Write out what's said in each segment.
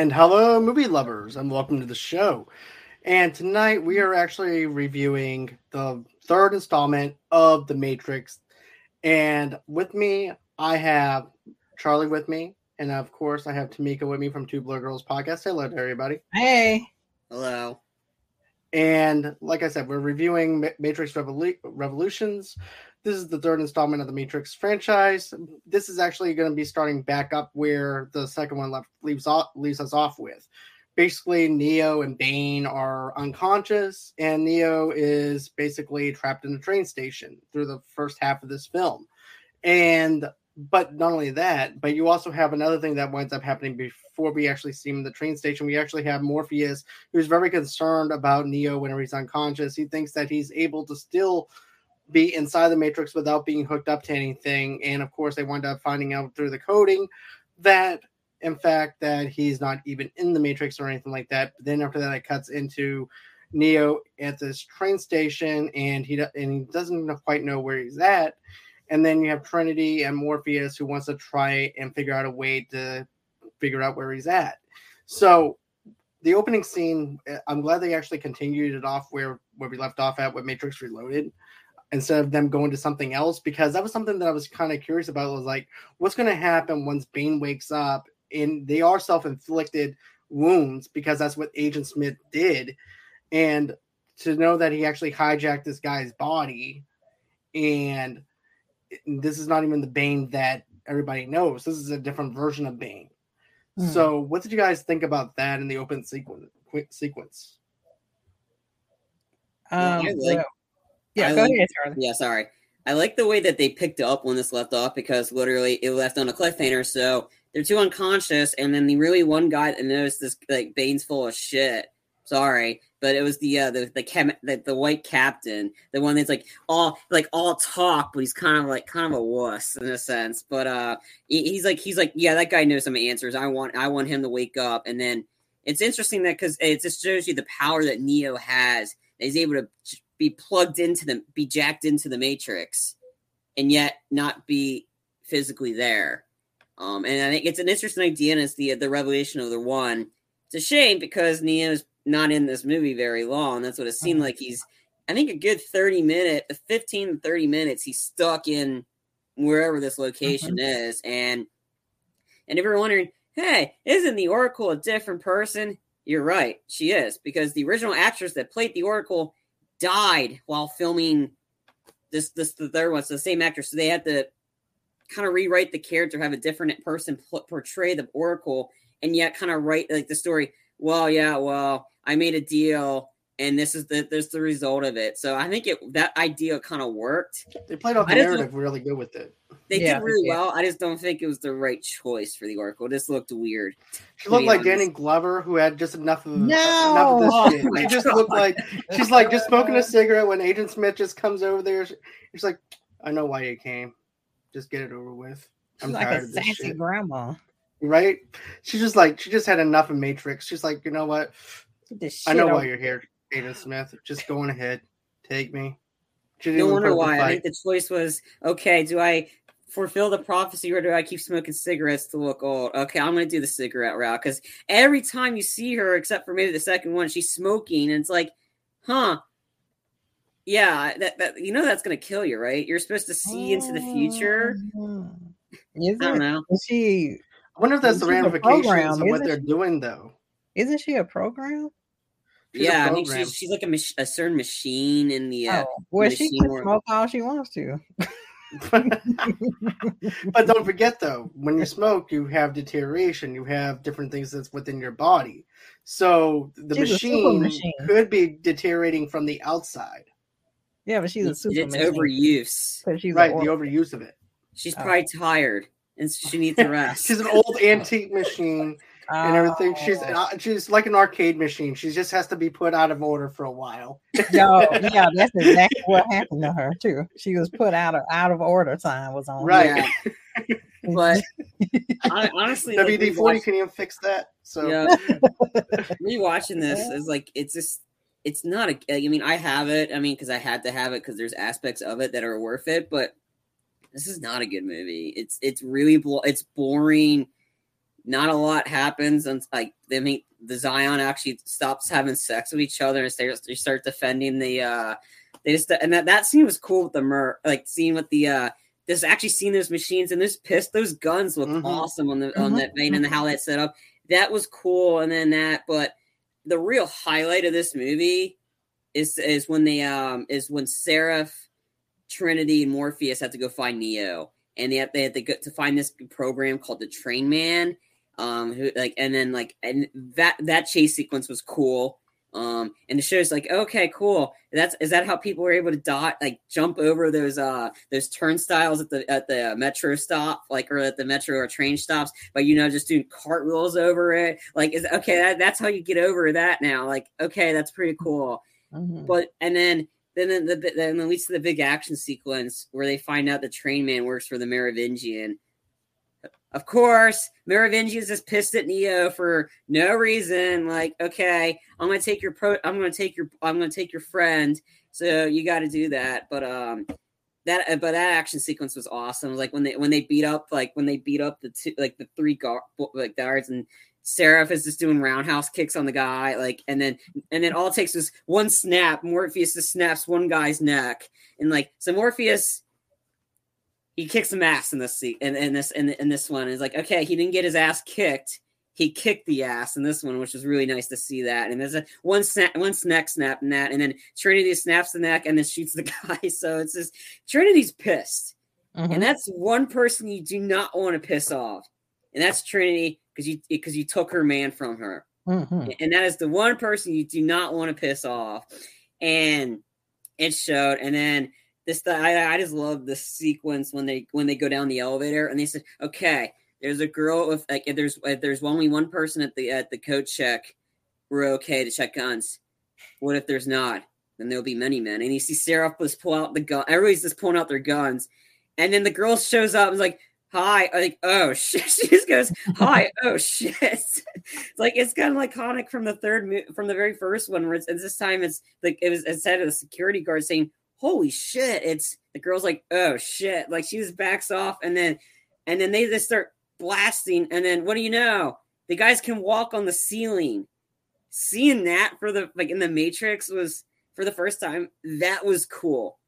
And hello, movie lovers, and welcome to the show. And tonight we are actually reviewing the third installment of The Matrix. And with me, I have Charlie with me. And of course, I have Tamika with me from Two Blur Girls podcast. Hello to everybody. Hey. Hello. And like I said, we're reviewing Matrix Revolu- Revolutions. This is the third installment of the Matrix franchise. This is actually going to be starting back up where the second one left leaves off leaves us off with. Basically, Neo and Bane are unconscious, and Neo is basically trapped in a train station through the first half of this film. And but not only that, but you also have another thing that winds up happening before we actually see him in the train station. We actually have Morpheus, who's very concerned about Neo whenever he's unconscious. He thinks that he's able to still be inside the matrix without being hooked up to anything. And of course, they wind up finding out through the coding that, in fact, that he's not even in the matrix or anything like that. But then after that, it cuts into Neo at this train station, and he and he doesn't quite know where he's at. And then you have Trinity and Morpheus who wants to try and figure out a way to figure out where he's at. So the opening scene, eh, I'm glad they actually continued it off where where we left off at with Matrix Reloaded instead of them going to something else because that was something that I was kind of curious about. Was like, what's going to happen once Bane wakes up and they are self-inflicted wounds because that's what Agent Smith did, and to know that he actually hijacked this guy's body, and this is not even the Bane that everybody knows. This is a different version of Bane. Hmm. So, what did you guys think about that in the open sequence? Sequence. Um, like, yeah, go like, ahead, Charlie. Yeah, sorry. I like the way that they picked up when this left off because literally it left on a cliffhanger. So they're too unconscious, and then the really one guy that noticed this like Bane's full of shit. Sorry, but it was the uh, the the, chem- the the white captain, the one that's like all like all talk, but he's kind of like kind of a wuss in a sense. But uh, he, he's like he's like yeah, that guy knows some answers. I want I want him to wake up, and then it's interesting that because it just shows you the power that Neo has. He's able to be plugged into them, be jacked into the matrix, and yet not be physically there. Um, and I think it's an interesting idea, and it's the the revelation of the one. It's a shame because Neo's not in this movie very long. That's what it seemed mm-hmm. like. He's, I think, a good thirty minute, fifteen to thirty minutes. He's stuck in wherever this location mm-hmm. is, and and if you're wondering, hey, isn't the Oracle a different person? You're right, she is because the original actress that played the Oracle died while filming this this the third one. So the same actor, so they had to kind of rewrite the character, have a different person portray the Oracle, and yet kind of write like the story. Well, yeah, well, I made a deal and this is the this is the result of it. So I think it that idea kind of worked. They played off the narrative really good with it. They yeah, did really yeah. well. I just don't think it was the right choice for the Oracle. This looked weird. She looked like Danny Glover, who had just enough of, no! enough of this shit. She just looked like she's like just smoking a cigarette when Agent Smith just comes over there. She's like, "I know why you came. Just get it over with." I'm she's tired like a of this sassy shit. grandma, right? She's just like she just had enough of Matrix. She's like, you know what? I know why you're here. Agent Smith, just going ahead. Take me. No wonder why. I think the choice was okay. Do I fulfill the prophecy or do I keep smoking cigarettes to look old? Okay, I'm going to do the cigarette route because every time you see her, except for maybe the second one, she's smoking, and it's like, huh? Yeah, that, that you know that's going to kill you, right? You're supposed to see into the future. Mm-hmm. Is I don't know. Is she? I wonder if that's the ramifications of what they're she? doing, though. Isn't she a program? She's yeah, I mean she's she's like a, mach- a certain machine in the. Uh, oh, well, she can smoke all she wants to. but don't forget though, when you smoke, you have deterioration. You have different things that's within your body. So the machine, machine, could be deteriorating from the outside. Yeah, but she's a super it's machine. overuse. She's right, the overuse of it. She's oh. probably tired and she needs a rest. she's an old antique machine and everything. She's oh. uh, she's like an arcade machine. She just has to be put out of order for a while. no, yeah, that's exactly what happened to her too. She was put out of out of order. Time was on. Right. Yeah. but I, honestly, WD like, forty can even fix that. So yeah, rewatching this is like it's just it's not a. I mean, I have it. I mean, because I had to have it because there's aspects of it that are worth it. But this is not a good movie. It's it's really it's boring not a lot happens and like they meet the Zion actually stops having sex with each other and they, they start defending the uh they just and that, that scene was cool with the mer like seeing with the uh just actually seeing those machines and those pist those guns look Mhm. awesome on the on Mhm. that vein and the how that's set up that was cool and then that but the real highlight of this movie is is when they um is when Seraph, Trinity, and Morpheus have to go find Neo, and they have, they have to go to find this program called the Train Man. Um, who like and then like and that that chase sequence was cool. Um, and it shows like okay, cool. That's is that how people were able to dot like jump over those uh those turnstiles at the at the metro stop like or at the metro or train stops, but you know just doing cartwheels over it. Like is okay that, that's how you get over that now. Like okay, that's pretty cool Mhm. but and then then the, the then leads to the big action sequence where they find out the train man works for the Merovingian. Of course, Merovingian's just pissed at Neo for no reason. Like, okay, I'm gonna take your pro, I'm gonna take your, I'm gonna take your friend. So you got to do that. But um, that uh, but that action sequence was awesome. Like when they when they beat up like when they beat up the two like the three guard like guards and Seraph is just doing roundhouse kicks on the guy, like, and then and then all it takes is one snap. Morpheus just snaps one guy's neck, and like so Morpheus, he kicks some ass in this seat, in, in this in, in this one. It's like okay, he didn't get his ass kicked. He kicked the ass in this one, which was really nice to see that. And there's a one snap, one neck snap in that, and then Trinity snaps the neck and then shoots the guy. So it's just Trinity's pissed. Mhm. And that's one person you do not want to piss off. And that's Trinity because you because you took her man from her. Mhm. And that is the one person you do not want to piss off. And it showed. And then this I, I just love the sequence when they when they go down the elevator and they said, okay, there's a girl with like if there's if there's only one person at the at the code check, we're okay to check guns. What if there's not? Then there'll be many men. And you see Seraph just pull out the gun. Everybody's just pulling out their guns. And then the girl shows up and is like, hi. I'm like, oh shit. She just goes, hi, oh shit. it's like it's kind of like iconic from the third from the very first one, where it's, it's this time it's like it was instead of the security guard saying, Holy shit, it's the girl's like, oh shit. Like she just backs off and then and then they just start blasting, and then what do you know? The guys can walk on the ceiling. Seeing that for the like in the Matrix was for the first time, that was cool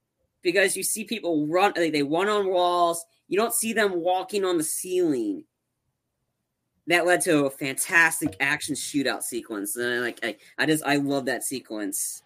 because you see people run like they run on walls you don't see them walking on the ceiling that led to a fantastic action shootout sequence and I, like I, I just i love that sequence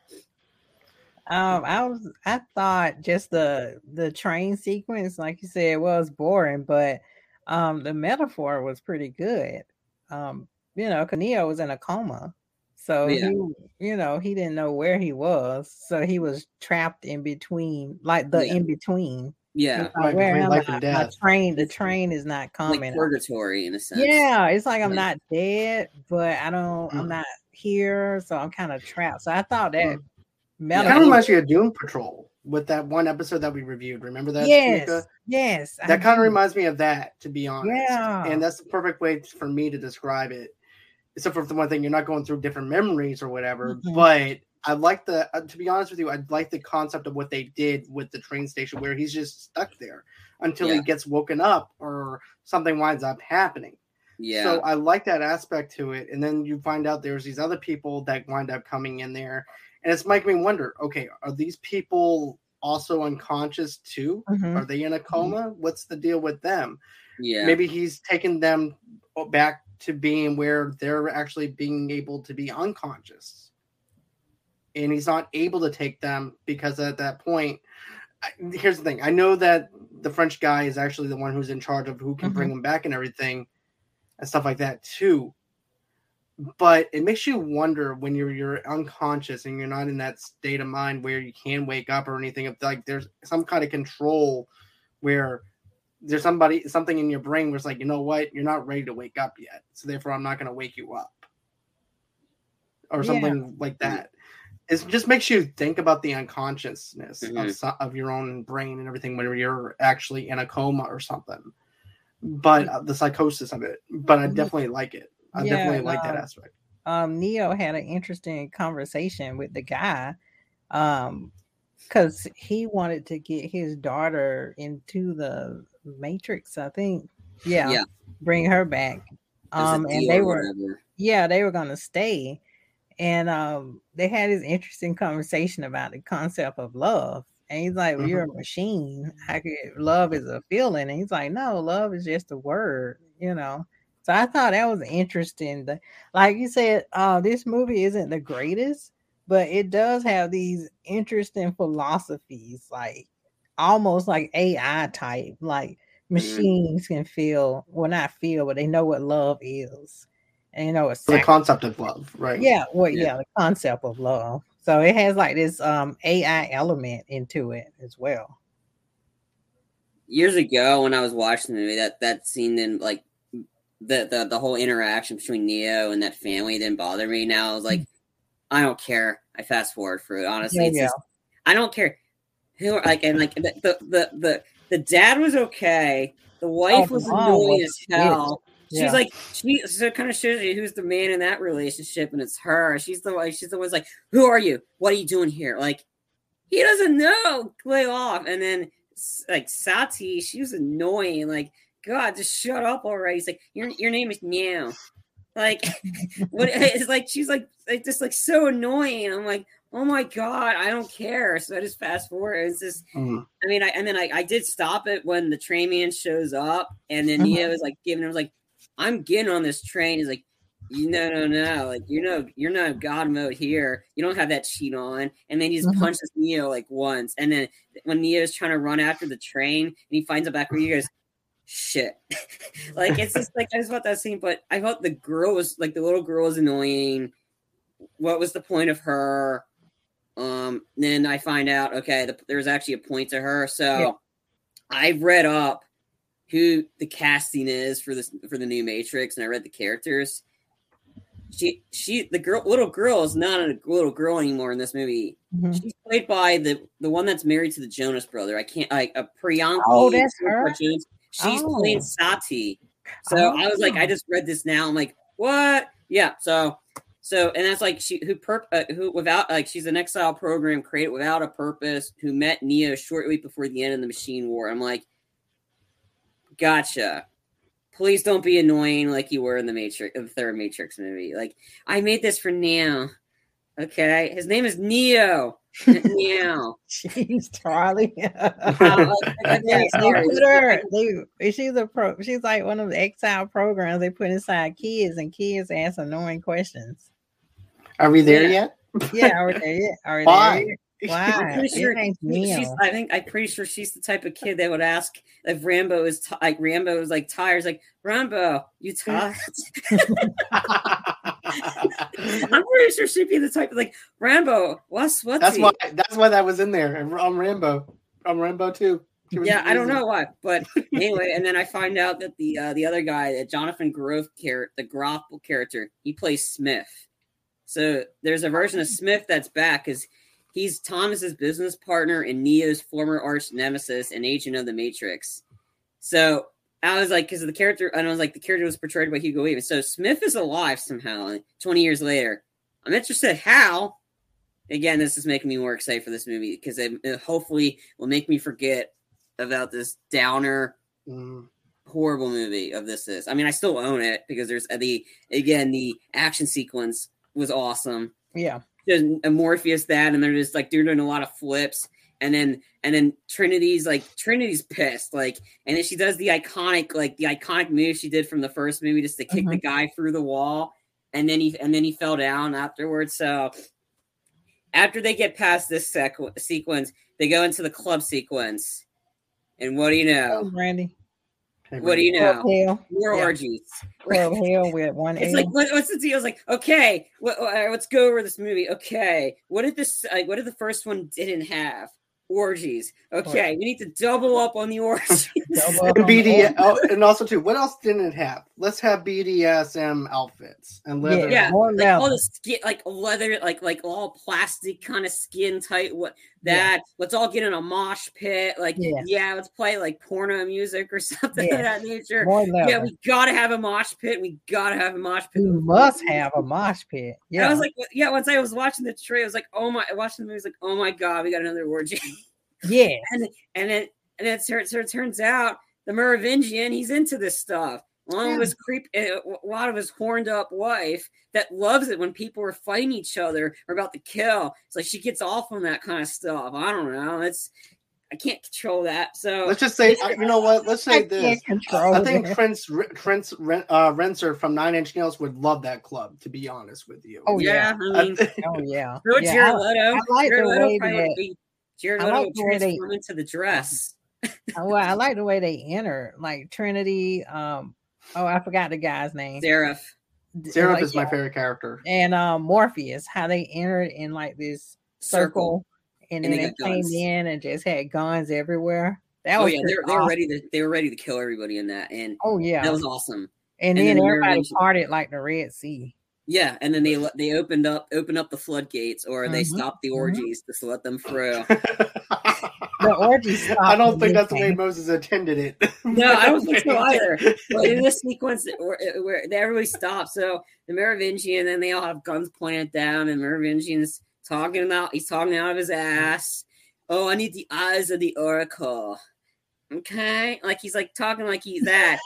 Um, I was I thought just the the train sequence, like you said, was boring, but um the metaphor was pretty good. Um, you know, Neo was in a coma. So Yeah. he you know, he didn't know where he was. So he was trapped in between, like the Yeah. in between. yeah Right, where between am life I? and My train, the train is not coming. like purgatory in a sense Yeah, it's like I'm Like- not dead, but I don't. I'm Mm. not here, so I'm kind of trapped. So I thought that Mm. Metal. It kind of reminds me of Doom Patrol with that one episode that we reviewed. Remember that? yes, Tamika? yes. I That kind do. of reminds me of that, to be honest. Yeah. And that's the perfect way for me to describe it. Except for the one thing, you're not going through different memories or whatever. Mhm. But I like the, uh, to be honest with you, I like the concept of what they did with the train station where he's just stuck there until Yeah. he gets woken up or something winds up happening. yeah So I like that aspect to it. And then you find out there's these other people that wind up coming in there. And it's making me wonder okay, are these people also unconscious too? Mhm. Are they in a coma? What's the deal with them? yeah Maybe he's taken them back to being where they're actually being able to be unconscious. And he's not able to take them because at that point, I, here's the thing I know that the French guy is actually the one who's in charge of who can bring them back and everything and stuff like that too. But it makes you wonder when you're you're unconscious and you're not in that state of mind where you can wake up or anything. If like there's some kind of control where there's somebody something in your brain where it's like, you know what, you're not ready to wake up yet. So therefore I'm not gonna wake you up. Or Yeah. something like that. It just makes you think about the unconsciousness of, Mhm. so- of your own brain and everything when you're actually in a coma or something. But uh, the psychosis of it. But I Mhm. definitely like it. I Yeah, definitely like that aspect. um Neo had an interesting conversation with the guy um because he wanted to get his daughter into the matrix i think yeah, Yeah. bring her back Um, and they were whatever. yeah, they were gonna stay. And um, they had this interesting conversation about the concept of love. And he's like, well. You're a mm-hmm. machine. I could love is a feeling. And he's like, No, love is just a word, you know. So I thought that was interesting. Like you said, uh, this movie isn't the greatest, but it does have these interesting philosophies, like almost like AI type, like mm-hmm. machines can feel, well, not feel, but they know what love is. And you know, it's the concept of love, right? Yeah, well, yeah. yeah, the concept of love. So it has like this um AI element into it as well. Years ago, when I was watching the movie, that that scene in like the, the the whole interaction between Neo and that family didn't bother me. Now I was like, I don't care. I fast forward for it. Honestly. Just, I don't care who like and like the the the the, the dad was okay. The wife oh, was annoying as hell. Yeah. She's like she so kind of shows you who's the man in that relationship, and it's her. She's the one. She's the one's like, "Who are you? What are you doing here?" Like he doesn't know. Lay off. And then like Sati, she was annoying. Like God, just shut up already. He's like, your your name is Meow. Like, what? It's like she's like, like just like so annoying. I'm like, oh my god, I don't care. So I just fast forward. It's just, mm-hmm. I mean, I and then I, I did stop it when the train man shows up, and then Neo was like giving him was like, I'm getting on this train. He's like, you no no no like you know you're not god mode here you don't have that cheat on and then he just mm-hmm. punches neo like once and then when neo's trying to run after the train and he finds a back where he goes shit. like it's just like I just felt that scene, but I thought the girl was like the little girl was annoying. What was the point of her? Um, then I find out okay, the, there's actually a point to her. So yeah. I've read up who the casting is for this for the new Matrix, and I read the characters. She she the girl little girl is not a little girl anymore in this movie. Mm-hmm. She's played by the the one that's married to the Jonas brother. I can't like a Priyanka. Oh, that's her. Jones. She's oh. playing Sati. So oh. I was like, I oh. just read this now. I'm like, what? Yeah. So, so, and that's like she who perp uh, who without like she's an exile program created without a purpose who met Neo shortly before the end of the Machine War. I'm like, gotcha. Please don't be annoying like you were in the Matrix, the third Matrix movie. Like, I made this for Neo. Okay, his name is Neo. Neo. Jeez, Charlie. they put her. They, she's a pro. She's like one of the exile programs they put inside kids, and kids ask annoying questions. Are we there yeah. yet? yeah, are we there yet? Are we Why? there yet? Why? I'm pretty sure she's, I think I'm pretty sure she's the type of kid that would ask if Rambo is t- like Rambo is like tired. Like Rambo, you tired? I'm pretty sure she'd be the type of like Rambo. What's what? That's why. That's why that was in there. I'm Rambo. I'm Rambo too. Yeah, I don't know why, but anyway, and then I find out that the uh, the other guy, that Jonathan Groff character, the Groff character, he plays Smith. So there's a version of Smith that's back because he's Thomas's business partner and Neo's former arch nemesis and agent of the Matrix. So I was like, because the character, and I was like, the character was portrayed by Hugo Weaving. So Smith is alive somehow 20 years later. I'm interested how. Again, this is making me more excited for this movie because it, it hopefully will make me forget about this downer, mm. horrible movie of this is. I mean, I still own it because there's the again the action sequence was awesome. Yeah, there's a Morpheus that, and they're just like they're doing a lot of flips, and then and then Trinity's like Trinity's pissed, like, and then she does the iconic like the iconic move she did from the first movie just to kick mm-hmm. the guy through the wall, and then he and then he fell down afterwards. So after they get past this sequ- sequence, they go into the club sequence, and what do you know, oh, Randy? What do you know? More yeah. orgies. Club hell with one. It's like what, what's the deal? It's like okay, what, uh, let's go over this movie. Okay, what did this? Like, what did the first one didn't have? Orgies. Okay, we need to double up on the orgies. and BD, oh, and also too, what else didn't it have? Let's have BDSM outfits and leather. Yeah, like all the skin, like leather, like like all plastic kind of skin tight. What that? Yeah. Let's all get in a mosh pit. Like yeah, yeah let's play like porno music or something yeah. of that nature. Yeah, we gotta have a mosh pit. We gotta have a mosh pit. We must have a mosh pit. Yeah, I was like, yeah. Once I was watching the trailer, I was like, oh my, watching the movie, I was like, oh my god, we got another orgy. Yeah. And and it and it, it it turns out the Merovingian, he's into this stuff. Along with his creep, uh, a lot of his horned up wife that loves it when people are fighting each other or about to kill. It's like she gets off on that kind of stuff. I don't know. It's I can't control that. So let's just say, uh, you know what? Let's say I this. can't control I think that. Prince Prince uh, Reznor from Nine Inch Nails would love that club. To be honest with you. Oh, yeah, I I mean, Oh yeah. so yeah, Jared I- Leto. I like Jared the Leto way probably be. Jared I Leto like would the way they- transform into the dress. well, I like the way they enter, like Trinity. Um, oh, I forgot the guy's name. Seraph. Seraph like, is my yeah, favorite character. And um, Morpheus, how they entered in like this circle, and, And then they they, came guns. in and just had guns everywhere. That Oh was yeah, pretty they were, they were awesome. ready to they were ready to kill everybody in that, and Oh yeah, that was awesome. and, and then then everybody Marines- parted like the Red Sea. Yeah, and then they they opened up opened up the floodgates, or they Mhm, stopped the mhm. orgies just to let them through. The orgy stopped. I don't think this that's the way. Moses intended it. No, I don't think so either. But in this sequence where, where everybody stops, so the Merovingian, then they all have guns pointed down, and Merovingian's talking about he's talking out of his ass. Oh, I need the eyes of the oracle. Okay, like he's like talking like he's that.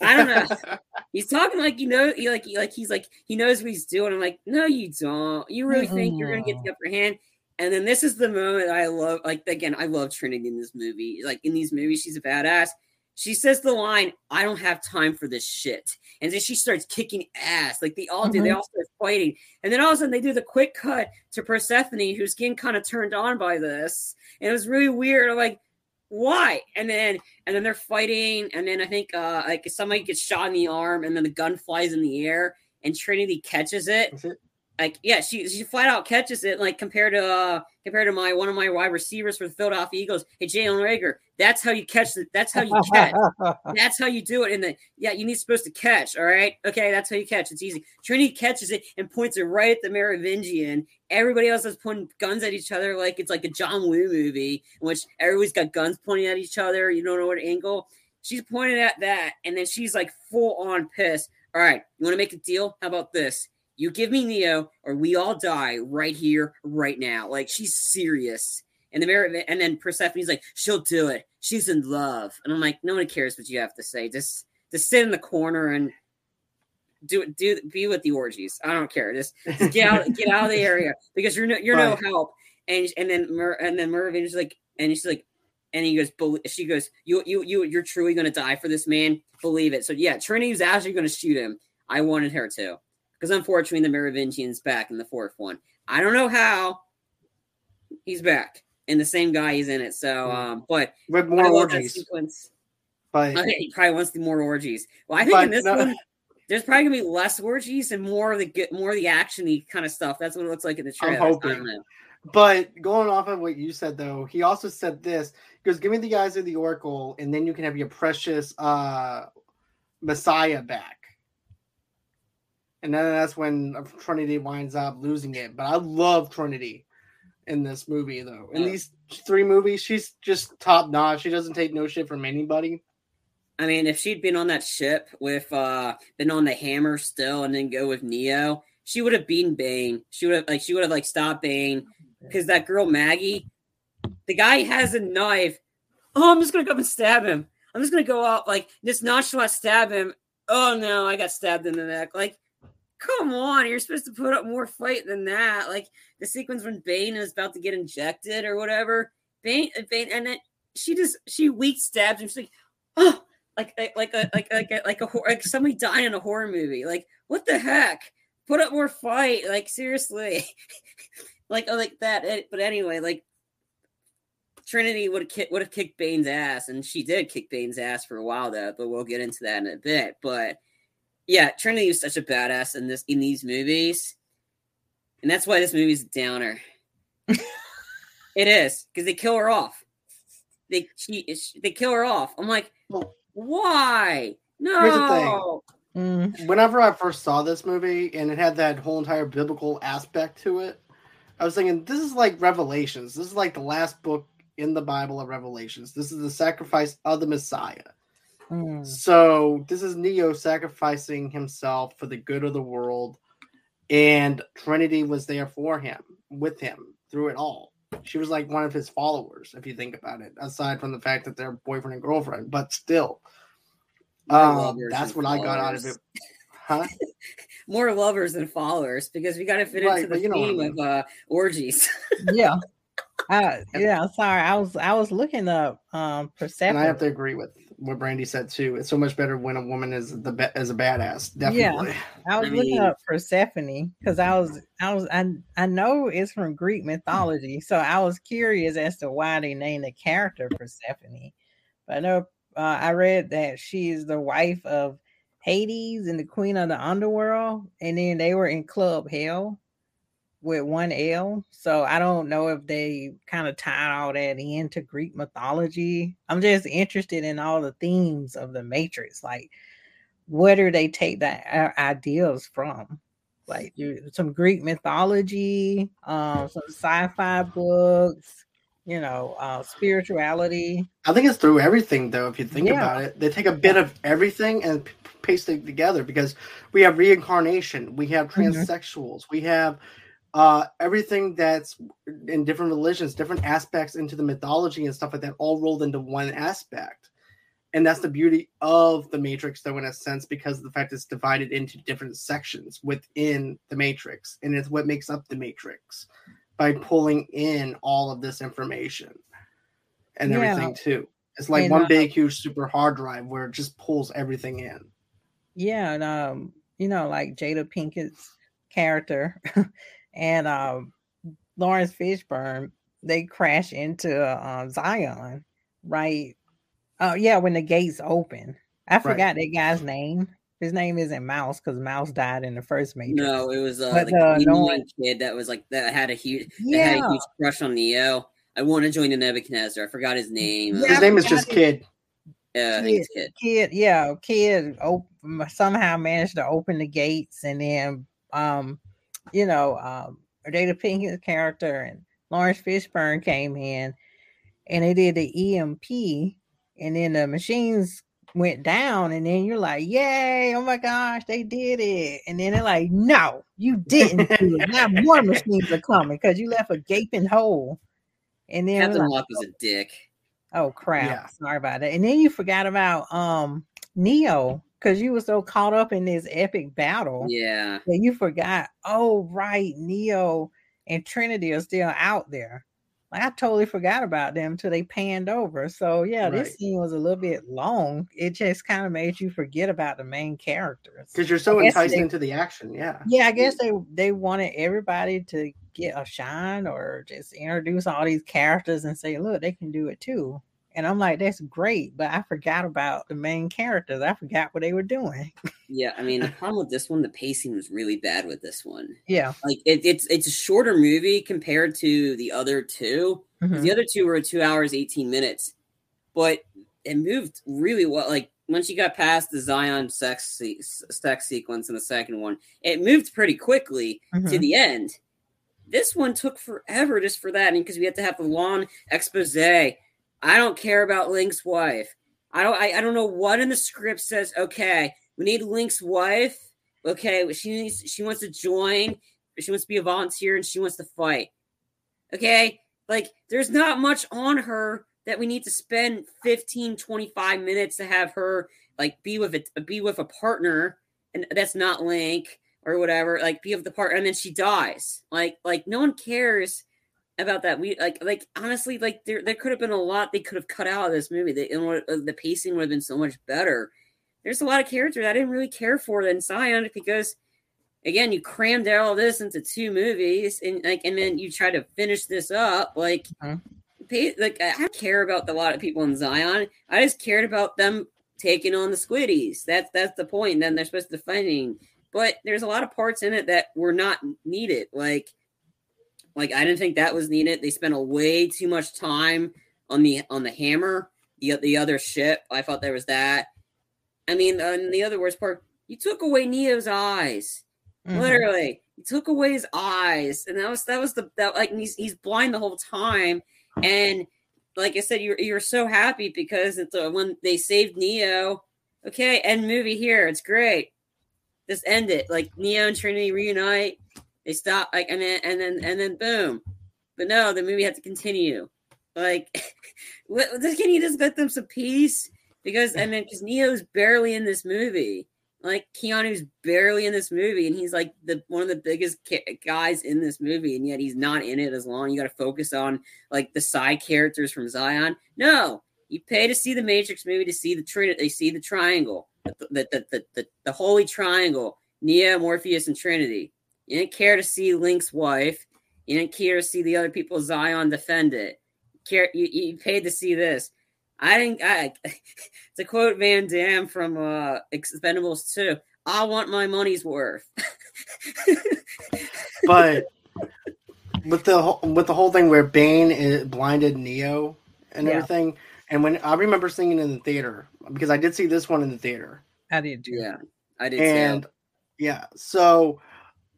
I don't know. He's talking like you know, he like he, like he's like he knows what he's doing. I'm like, no, you don't. You really think you're gonna get the upper hand? And then this is the moment I love. Like again, I love Trinity in this movie. Like in these movies, she's a badass. She says the line, "I don't have time for this shit," and then she starts kicking ass. Like they all do. They Mhm. all start fighting, and then all of a sudden they do the quick cut to Persephone, who's getting kind of turned on by this, and it was really weird. I'm like, why? And then and then they're fighting, and then I think uh like somebody gets shot in the arm, and then the gun flies in the air, and Trinity catches it. It? Like yeah, she she flat out catches it. Like compared to uh compared to my one of my wide receivers for the Philadelphia Eagles, hey Jalen Reagor, that's how you catch it. That's how you catch. That's how you do it. In the yeah, you need supposed to catch. All right, okay, that's how you catch. It's easy. Trinity catches it and points it right at the Merovingian. Everybody else is pointing guns at each other like it's like a John Woo movie in which everybody's got guns pointing at each other. You don't know what angle. She's pointing at that, and then she's like full on pissed. All right, you want to make a deal? How about this? You give me Neo, or we all die right here, right now. Like she's serious. And the and then Persephone's like, she'll do it. She's in love. And I'm like, no one cares what you have to say. Just just sit in the corner and do it. Do be with the orgies. I don't care. Just, just get out get out of the area because you're no you're no help. And and then Mer, and then Mervyn is like, and she's like, and he goes, she goes, you you you you're truly gonna die for this man. Believe it. So yeah, Trinity's actually gonna shoot him. I wanted her to, because unfortunately the Merovingian's back in the fourth one. I don't know how. He's back, and the same guy is in it. So, um, but With more orgies. sequence. But think he probably wants the more orgies. Well, I think in this no- one, there's probably gonna be less orgies and more of the more of the actiony kind of stuff. That's what it looks like in the trailer. I'm. Hoping. But going off of what you said, though, he also said this. He goes, "Give me the eyes of the Oracle, and then you can have your precious uh, Messiah back." And then that's when Trinity winds up losing it. But I love Trinity in this movie, though. In Yeah. these three movies, she's just top notch. She doesn't take no shit from anybody. I mean, if she'd been on that ship with uh been on the hammer still and then go with Neo, she would have beaten Bane. She would have like she would have like stopped Bane because that girl Maggie, the guy has a knife. Oh, I'm just gonna go up and stab him. I'm just gonna go up like just nonchalant stab him. Oh no, I got stabbed in the neck. Like, come on, you're supposed to put up more fight than that. Like the sequence when Bane is about to get injected or whatever. Bane, uh, Bane, and then she just she weak stabs him. She's like, oh, like like a like like a, like a like somebody dying in a horror movie. Like what the heck? Put up more fight. Like seriously, like oh, like that. But anyway, like Trinity would have would have kicked Bane's ass, and she did kick Bane's ass for a while though. But we'll get into that in a bit. But yeah, Trinity is such a badass in this in these movies, and that's why this movie's a downer. it is because they kill her off. They she, they kill her off. I'm like, Well, why? No. Here's the thing. Mm, whenever I first saw this movie and it had that whole entire biblical aspect to it, I was thinking this is like Revelations. This is like the last book in the Bible of Revelations. This is the sacrifice of the Messiah. Mm. So this is Neo sacrificing himself for the good of the world, and Trinity was there for him, with him through it all. She was like one of his followers, if you think about it, aside from the fact that they're boyfriend and girlfriend, but still. Um, that's than what I got out of it. Huh? More lovers than followers because we got to fit Right, into the you know I theme mean. of uh, orgies. yeah. Uh, yeah, sorry. I was I was looking up um Persephone. And I have to agree with what Brandy said too. It's so much better when a woman is the be- is a badass. Definitely. Yeah, I was I looking mean- up Persephone because I was I was I I know it's from Greek mythology, so I was curious as to why they named the character Persephone. But I know uh, I read that she is the wife of Hades and the queen of the underworld, and then they were in Club Hell with one L. So I don't know if they kind of tied all that into Greek mythology. I'm just interested in all the themes of the Matrix, like where do they take that uh, ideas from? Like some Greek mythology, um, some sci-fi books, you know, uh, spirituality. I think it's through everything though. If you think Yeah. about it, they take a bit of everything and p- paste it together because we have reincarnation, we have Mhm. transsexuals, we have uh everything that's in different religions, different aspects into the mythology and stuff like that, all rolled into one aspect. And that's the beauty of the Matrix, though, in a sense, because of the fact it's divided into different sections within the Matrix, and it's what makes up the Matrix by pulling in all of this information and Yeah. everything too. It's like And, one uh, big, huge, super hard drive where it just pulls everything in. Yeah, and um, you know, like Jada Pinkett's character and um Laurence Fishburne, they crash into uh, Zion, right? Oh yeah, when the gates open. I forgot that guy's name. His name isn't Mouse because Mouse died in the first Matrix. no, it was uh, But, like uh, the no one- kid that was like that had a huge that had Yeah, a huge crush on Neo. I want to join the Nebuchadnezzar. I forgot his name. Yeah, His I name is just it. Kid. Uh, I think it's kid. kid, yeah, kid op- somehow managed to open the gates, and then, um, you know, um, Jada Pinkett's character and Laurence Fishburne came in, and they did the EMP, and then the machines went down, and then you're like, "Yay! Oh my gosh, they did it!" And then they're like, "No, you didn't do it. Now more machines are coming because you left a gaping hole." And then we're Captain like, Locke was a dick. Oh crap. Yeah. Sorry about that. And then you forgot about um Neo because you were so caught up in this epic battle Yeah, that you forgot, oh right, Neo and Trinity are still out there. Like I totally forgot about them till they panned over. So yeah, Right. this scene was a little bit long. It just kind of made you forget about the main characters. Because you're so enticed they- into the action. Yeah. Yeah, I guess they they wanted everybody to get a shine or just introduce all these characters and say, look, they can do it too. And I'm like, that's great, but I forgot about the main characters. I forgot what they were doing. yeah. I mean, the problem with this one, the pacing was really bad with this one. Yeah. Like it, it's it's a shorter movie compared to the other two. 'Cause Mhm. The other two were two hours eighteen minutes, but it moved really well. Like once you got past the Zion sex se- sex sequence in the second one, it moved pretty quickly to Mhm. the end. This one took forever just for that, and because we had to have the long expose. I don't care about Link's wife. I don't. I, I don't know what in the script says. Okay, we need Link's wife. Okay, she needs. She wants to join. She wants to be a volunteer, and she wants to fight. Okay, like there's not much on her that we need to spend 15 25 minutes to have her like be with it be with a partner and that's not link or whatever like be with the partner and then she dies like like no one cares about that. We like like honestly like there there could have been a lot they could have cut out of this movie. The, uh, the pacing would have been so much better. There's a lot of characters i didn't really care for in Zion because again you crammed all this into two movies and like and then you try to finish this up like Mhm. pa- like i don't care about a lot of people in zion. I just cared about them taking on the squiddies. That's that's the point then they're supposed to fighting. But there's a lot of parts in it that were not needed like like i didn't think that was needed. They spent a way too much time on the on the hammer the, the other ship. I thought there was that. I mean and the other worst part you took away neo's eyes. Mhm. literally he took away his eyes. And that was that was the that like he's he's blind the whole time. And like i said you're you're so happy because it's uh, when they saved neo. Okay end movie here. It's great. Just end it. Like neo and trinity reunite they stop like and then and then and then boom but no the movie had to continue like can you just let them some peace because I mean, because Neo's barely in this movie. Like Keanu's barely in this movie, and he's like the one of the biggest guys in this movie, and yet he's not in it as long. You got to focus on like the side characters from Zion. No, you pay to see the Matrix movie to see the Trinity. They see the triangle, the the, the the the the holy triangle: Neo, Morpheus, and Trinity. You didn't care to see Link's wife. You didn't care to see the other people Zion defend it. Care you, you paid to see this. I didn't. I, to quote Van Damme from uh, Expendables 2, I want my money's worth. but with the whole, with the whole thing where Bane is blinded Neo and Yeah. everything, and when I remember seeing it in the theater because I did see this one in the theater, I did do? yeah, I did. and too. yeah, so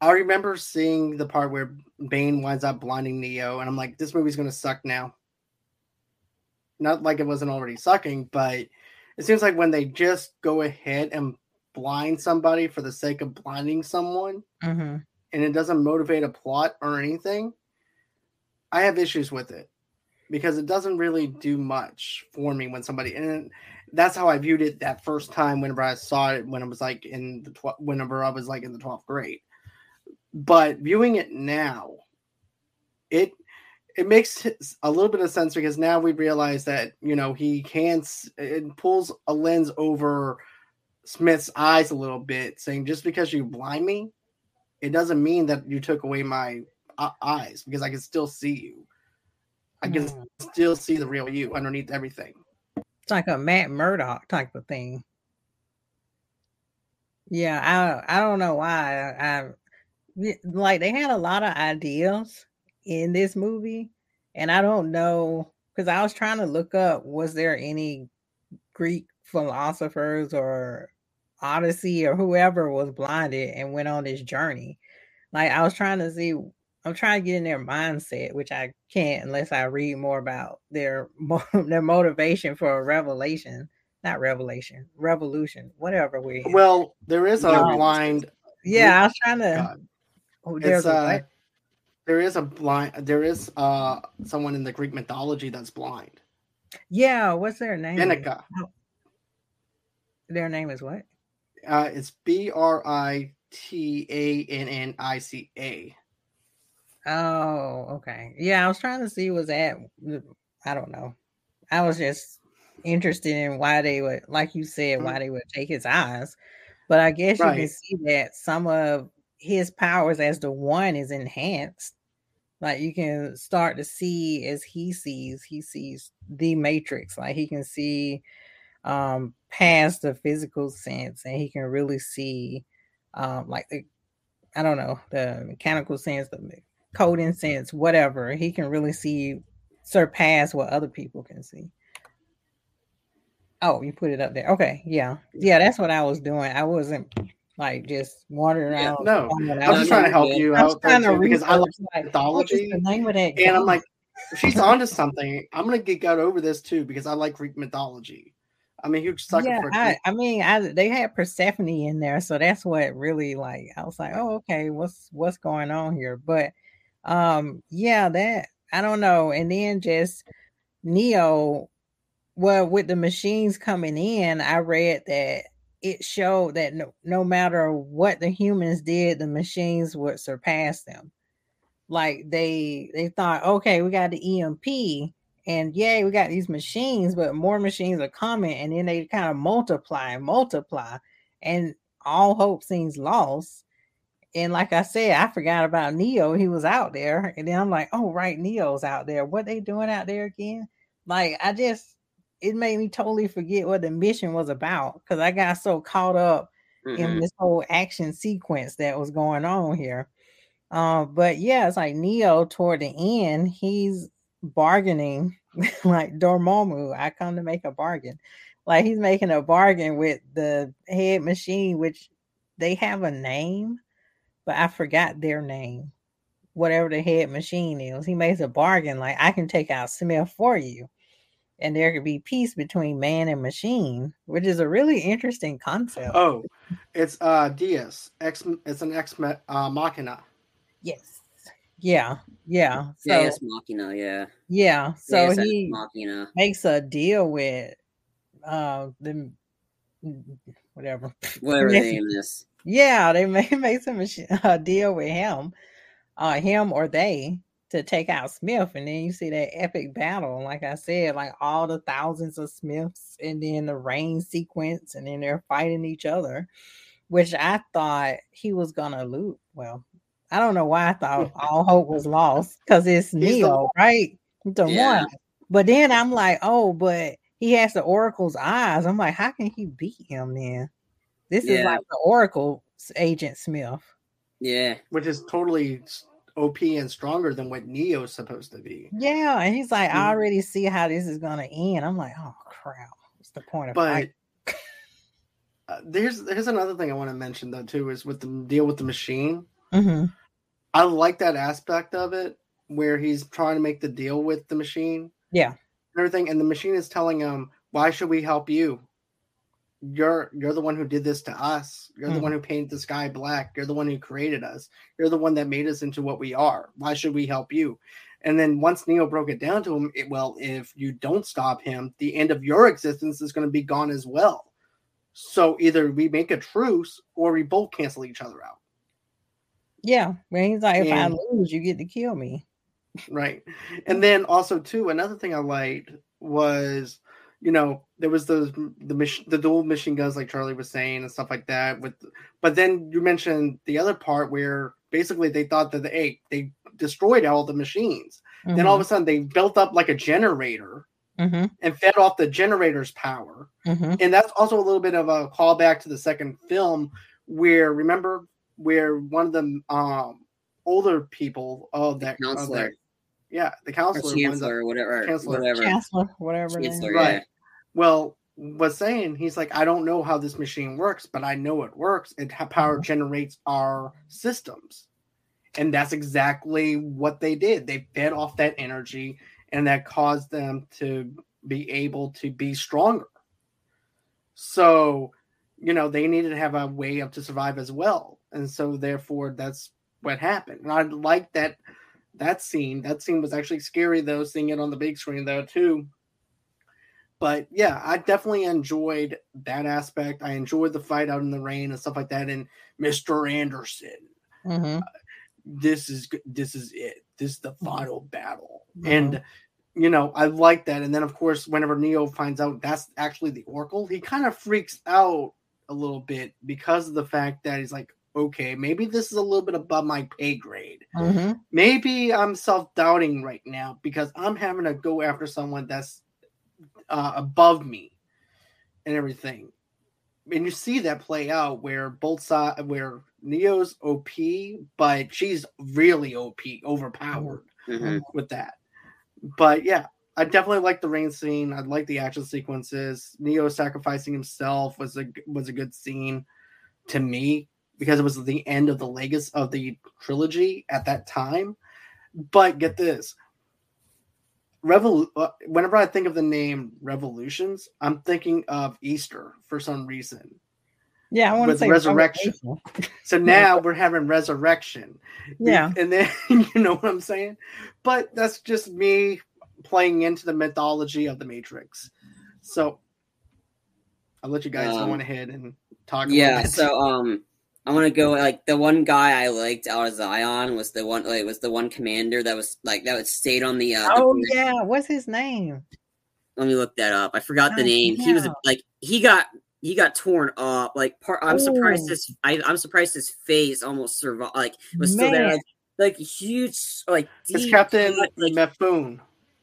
I remember seeing the part where Bane winds up blinding Neo, and I'm like, this movie's gonna suck now. Not like it wasn't already sucking, but it seems like when they just go ahead and blind somebody for the sake of blinding someone, hmm and it doesn't motivate a plot or anything, I have issues with it because it doesn't really do much for me when somebody and that's how I viewed it that first time whenever I saw it when I was like in the tw- whenever I was like in the 12th grade. But viewing it now, it it makes a little bit of sense because now we realize that you know he can s- it pulls a lens over Smith's eyes a little bit, saying just because you blind me, it doesn't mean that you took away my uh, eyes because I can still see you. I can Mm. still see the real you underneath everything. It's like a Matt Murdock type of thing. Yeah, I I don't know why I, I like they had a lot of ideas in this movie, and I don't know because I was trying to look up was there any Greek philosophers or Odyssey or whoever was blinded and went on this journey. Like I was trying to see, I'm trying to get in their mindset, which I can't unless I read more about their their motivation for a revelation, not revelation, revolution, whatever we. Well, there is a blind. yeah, I was trying to. God, Oh, there's a uh, there is a blind. There is uh someone in the Greek mythology that's blind. yeah, what's their name? Seneca. Their name is what? Uh, it's B R I T A N N I C A. Oh, okay. Yeah, I was trying to see was that I don't know. I was just interested in why they would, like you said, why they would take his eyes. But I guess you can see that some of his powers as the one is enhanced. Like you can start to see as he sees, he sees the matrix. Like he can see um past the physical sense and he can really see um like the I don't know, the mechanical sense, the coding sense, whatever. He can really see surpass what other people can see. Oh, you put it up there. Okay, yeah. Yeah, that's what I was doing. I wasn't like just wandering Yeah, around. no. I was just trying to help you I was out there trying to too, because I like mythology, name of that? and I'm like, she's onto something. I'm gonna geek out over this too because I like Greek mythology. I'm a huge sucker yeah, for I, I mean, I they had Persephone in there, so that's what really like. I was like, oh, okay, what's what's going on here? But, um, yeah, that I don't know. And then just Neo, well, with the machines coming in, I read that it showed that no, no matter what the humans did, the machines would surpass them. Like they they thought, okay, we got the EMP, and yay, we got these machines, but more machines are coming, and then they kind of multiply and multiply, and all hope seems lost. And like I said, I forgot about Neo. He was out there, and then I'm like, oh right, Neo's out there. What they doing out there again? Like I just, it made me totally forget what the mission was about because I got so caught up in Mhm. this whole action sequence that was going on here. Um, but yeah, it's like Neo toward the end, he's bargaining like Dormammu. I come to make a bargain. Like he's making a bargain with the head machine, which they have a name, but I forgot their name. Whatever the head machine is, he makes a bargain like I can take out Smith for you, and there could be peace between man and machine, which is a really interesting concept. Oh, it's uh Deus. Ex. It's an ex uh, machina. Yes. Yeah. Yeah. So Deus Machina, yeah. yeah. So Deus he Machina. makes a deal with uh them whatever Whatever Yeah. the name is. yeah they may make some uh, deal with him uh him or they to take out smith and then you see that epic battle and like i said like all the thousands of smiths and then the rain sequence and then they're fighting each other which i thought he was gonna lose well i don't know why i thought all hope was lost because it's the neo right? The Yeah. one. But then i'm like oh but he has the oracle's eyes. I'm like how can he beat him then? This is like the oracle agent smith. Yeah. which is totally s- OP and stronger than what Neo's supposed to be. Yeah, and he's like, I Mhm. already see how this is gonna end. I'm like, oh crap, what's the point of But uh, there's there's another thing I want to mention though too is with the deal with the machine. hmm I like that aspect of it where he's trying to make the deal with the machine. Yeah. and everything, and the machine is telling him, "Why should we help you? You're you're the one who did this to us. You're the Mhm. one who painted the sky black. You're the one who created us. You're the one that made us into what we are. Why should we help you?" And then once Neo broke it down to him, it, well, if you don't stop him, the end of your existence is going to be gone as well. So either we make a truce or we both cancel each other out. Yeah, when he's like, if And- I lose, you get to kill me. right and then also too another thing i liked was you know there was those the mach- the dual machine guns like charlie was saying and stuff like that with but then you mentioned the other part where basically they thought that the hey they destroyed all the machines then all of a sudden they built up like a generator hmm and fed off the generator's power hmm and that's also a little bit of a callback to the second film where remember where one of the um older people of that, of that Counselor. yeah the counselor winds up- chancellor or whatever. Chancellor. Whatever. Chancellor, whatever. name. Chancellor, Right. Well was saying he's like i don't know how this machine works but i know it works. It ha- power Mhm. generates our systems. And that's exactly what they did. They fed off that energy and that caused them to be able to be stronger. So you know they needed to have a way up to survive as well. And so therefore that's what happened. And i like that that scene. That scene was actually scary though seeing it on the big screen though too but yeah i definitely enjoyed that aspect i enjoyed the fight out in the rain and stuff like that and mr anderson Mhm. this is this is it this is the final battle Mhm. and you know i like that and then of course whenever neo finds out that's actually the oracle he kind of freaks out a little bit because of the fact that he's like okay maybe this is a little bit above my pay grade Mhm. maybe i'm self-doubting right now because i'm having to go after someone that's uh, above me and everything. And you see that play out where both sides where neo's op but she's really op overpowered Mhm. with that. But yeah i definitely like the rain scene. I like the action sequences. Neo sacrificing himself was a was a good scene to me because it was the end of the legacy of the trilogy at that time. But get this Revol- uh, whenever i think of the name revolutions i'm thinking of easter for some reason Yeah, I want to With say resurrection. so now we're having resurrection Yeah. and then you know what I'm saying? But that's just me playing into the mythology of the Matrix. So I'll let you guys go Um, on ahead and talk. a Yeah, little so um I want to go like the one guy I liked out of Zion was the one like was the one commander that was like that was stayed on the uh Oh bridge. yeah, what's his name? let me look that up. I forgot the Oh, name. He was like he got he got torn up. Like part I'm surprised Ooh. his I, I'm surprised his face almost survived like was still there Man. like, like huge like it's Captain cut, like Mifune.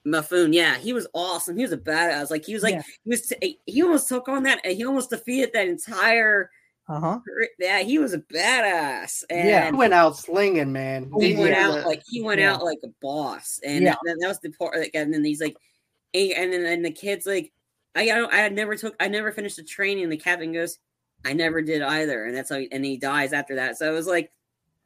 Mifune, yeah, he was awesome. He was a badass. Like he was like Yeah. he was he almost took on that. He almost defeated that entire. Uh huh. Yeah, he was a badass. And Yeah. He went out slinging, man. he He- went yeah, out like he went Yeah. out like a boss, and Yeah. that, that was the part. Like, and then he's like, and and then and the kids like, I I don't, I never took, I never finished the training. And the captain goes, I never did either, and that's how, he, and he dies after that. So it was like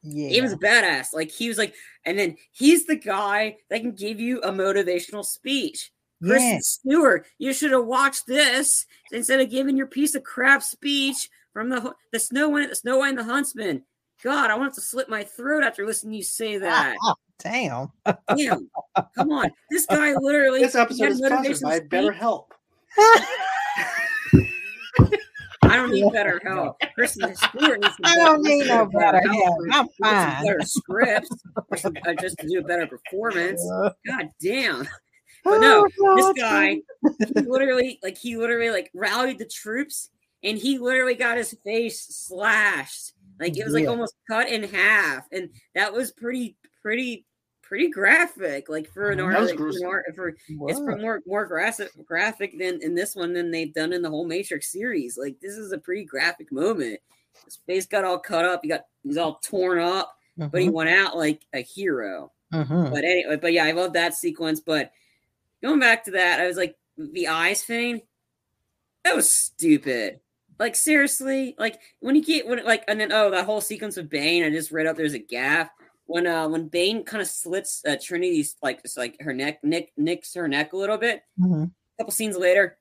Yeah. he was a badass. Like he was like, and then he's the guy that can give you a motivational speech. Kristen Yeah. Stewart, you should have watched this instead of giving your piece of crap speech from the the Snow White, the Snow White and the Huntsman. God, I want to slit my throat after listening to you say that. Damn. Damn, come on, this guy literally. This episode is sponsored by speech. BetterHelp. I don't need better help. Kristen Stewart needs some I don't better- need no better help. I'm fine. Better scripts, or some, uh, just to do a better performance. God damn. Oh, no, this guy, he literally, like, he literally like rallied the troops, and he literally got his face slashed. Like it was like Yeah. almost cut in half, and that was pretty, pretty, pretty graphic. Like for an Mhm. art, like, for, an art for it's for more more graphic graphic than in this one than they've done in the whole Matrix series. Like this is a pretty graphic moment. His face got all cut up. He got he's all torn up, but he Mhm, went out like a hero. mhm. But anyway, but yeah, I love that sequence. But going back to that, I was like the eyes thing. That was stupid. Like seriously, like when you get when like and then oh that whole sequence of Bane, I just read up there's a gap when uh when Bane kind of slits uh, Trinity's like it's like her neck nick nicks her neck a little bit. Mhm. A couple scenes later,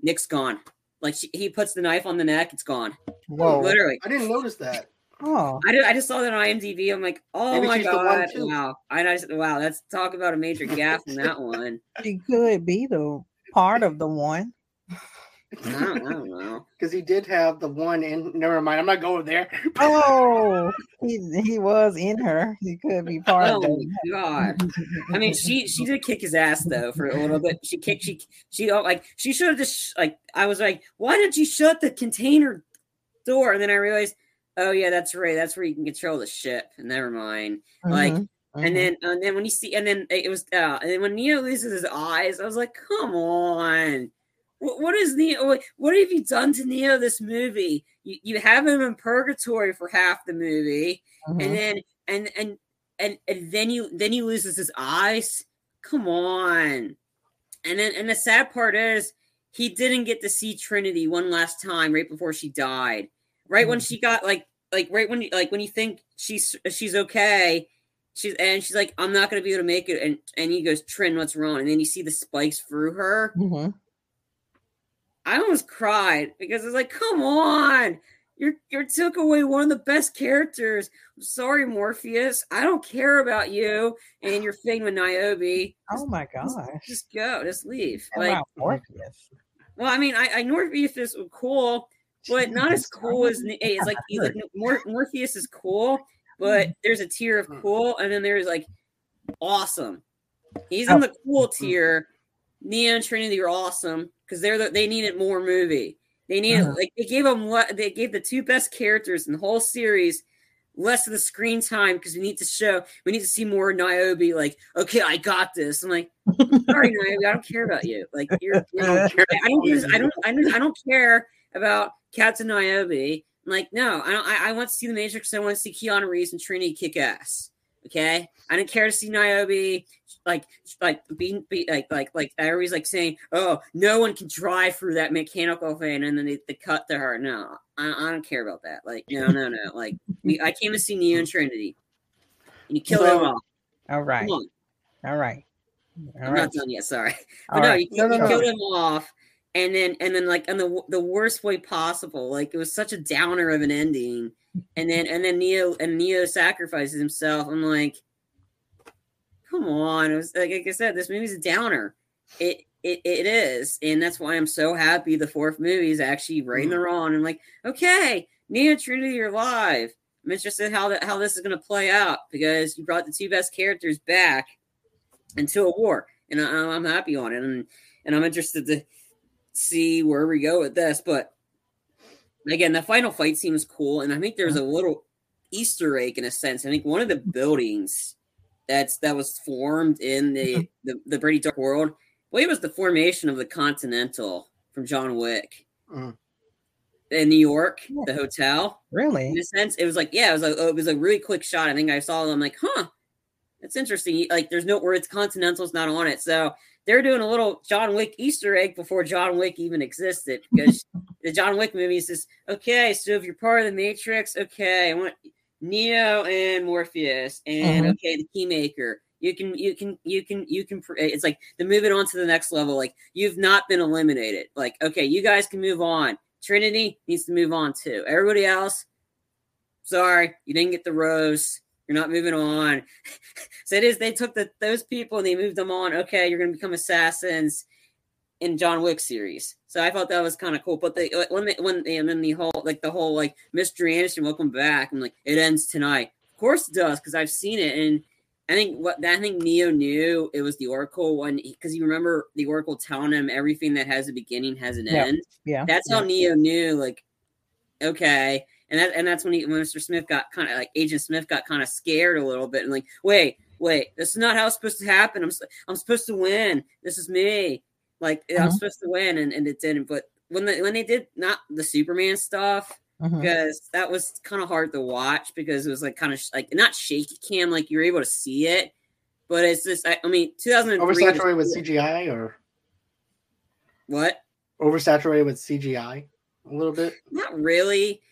Nick's gone. Like she, he puts the knife on the neck, it's gone. Whoa. Literally. I didn't notice that. Oh. I, did, I just saw that on IMDb. I'm like, oh Maybe my she's the one, god, too. wow! I just wow, that's talk about a major gap in that one. She could be the part of the one. I don't, I don't know. Because he did have the one in. Never mind. I'm not going there. Oh, he, he was in her. He could be part Oh of the my god! I mean, she she did kick his ass though for a little bit. She kicked she she oh, like she should have just like I was like, why did you shut the container door? And then I realized, oh yeah, that's right. That's where you can control the ship. Never mind. like, Mhm, And mhm. then and then when you see and then it was uh and then when Neo loses his eyes, I was like, come on. What, what is Neo? what- have you done to Neo this movie? You, you have him in purgatory for half the movie, Mhm. and then and and and and then you then he loses his eyes. Come on. And then and the sad part is he didn't get to see Trinity one last time right before she died. Right when she got like like right when you like when you think she's she's okay, she's and she's like, I'm not gonna be able to make it. And and he goes, Trin, what's wrong? And then you see the spikes through her. Mhm. I almost cried because it's like, come on. you're you took away one of the best characters. I'm sorry, Morpheus. I don't care about you and your thing with Niobe. Oh my Just, gosh. just go, just leave. How Like, about Morpheus? well, I mean, I, I Morpheus is cool, but not as cool as it's like. Mor- Morpheus is cool, but Mm-hmm. there's a tier of cool, and then there's like awesome. He's Oh. in the cool tier. Neo and Trinity are awesome because they're the, they needed more movie. They needed Mhm. like they gave them what they gave the two best characters in the whole series less of the screen time because we need to show we need to see more Niobe. Like, okay, I got this. I'm like, sorry, Niobe, I don't care about you. Like, you're, you're I don't care. I don't use, I don't I don't I don't care about Captain Niobe. I'm like, no, I don't I, I want to see the Matrix. I want to see Keanu Reeves and Trinity kick ass. Okay, I didn't care to see Niobe like like being be, like like like everybody's like saying, oh, no one can drive through that mechanical thing, and then they, they cut to her. No, I, I don't care about that. Like, no, no, no. Like, we, I came to see Neo and Trinity, and you killed So- them all. All right. Come on, All right. All I'm right. not done yet. Sorry. But no, right. you, No, no, you no. killed him off, and then and then like in the the worst way possible. Like it was such a downer of an ending, and then and then Neo and Neo sacrifices himself. I'm like, come on! It was like, like I said, this movie's a downer. It it it is, and that's why I'm so happy. The fourth movie is actually right in the mm. wrong. I'm like, okay, Neo Trinity are alive. I'm interested how that how this is going to play out because you brought the two best characters back into a war, and I, I'm happy on it, and and I'm interested to see where we go with this. But again, the final fight seems cool, and I think there's a little Easter egg in a sense. I think one of the buildings that's that was formed in the the, the Brady Dark World, believe it was the formation of the Continental from John Wick. Mm. In New York, the hotel Really? in a sense, it was like, yeah, it was a it was a really quick shot. I think I saw it. I'm like, huh, that's interesting. Like, there's no words Continental's not on it, so they're doing a little John Wick Easter egg before John Wick even existed because the John Wick movie says, okay, so if you're part of the Matrix, okay, I want Neo and Morpheus, and Mhm. okay, the Keymaker. You can, you can, you can, you can. It's like they're moving on to the next level. Like you've not been eliminated. Like okay, you guys can move on. Trinity needs to move on too. Everybody else, sorry, you didn't get the rose. You're not moving on. so it is. They took the those people and they moved them on. Okay, you're going to become assassins. in John Wick series. So I thought that was kind of cool. But they when they, when they, and then the whole like the whole like Mr. Anderson, welcome back. I'm like, it ends tonight. Of course it does because I've seen it and. I think what I think Neo knew it was the Oracle one because you remember the Oracle telling him everything that has a beginning has an Yeah. end. Yeah. That's how Neo knew, like, okay, and that and that's when he, when Mr. Smith got kind of like Agent Smith got kind of scared a little bit and like, wait, wait, this is not how it's supposed to happen. I'm I'm supposed to win. This is me. Like I'm Mhm. supposed to win, and, and it didn't. But when the when they did not the Superman stuff, Mhm. because that was kind of hard to watch because it was like kind of sh- like not shaky cam, like you're able to see it, but it's just I, I mean 2003 was- Oversaturated with CGI or what? oversaturated with CGI a little bit. Not really.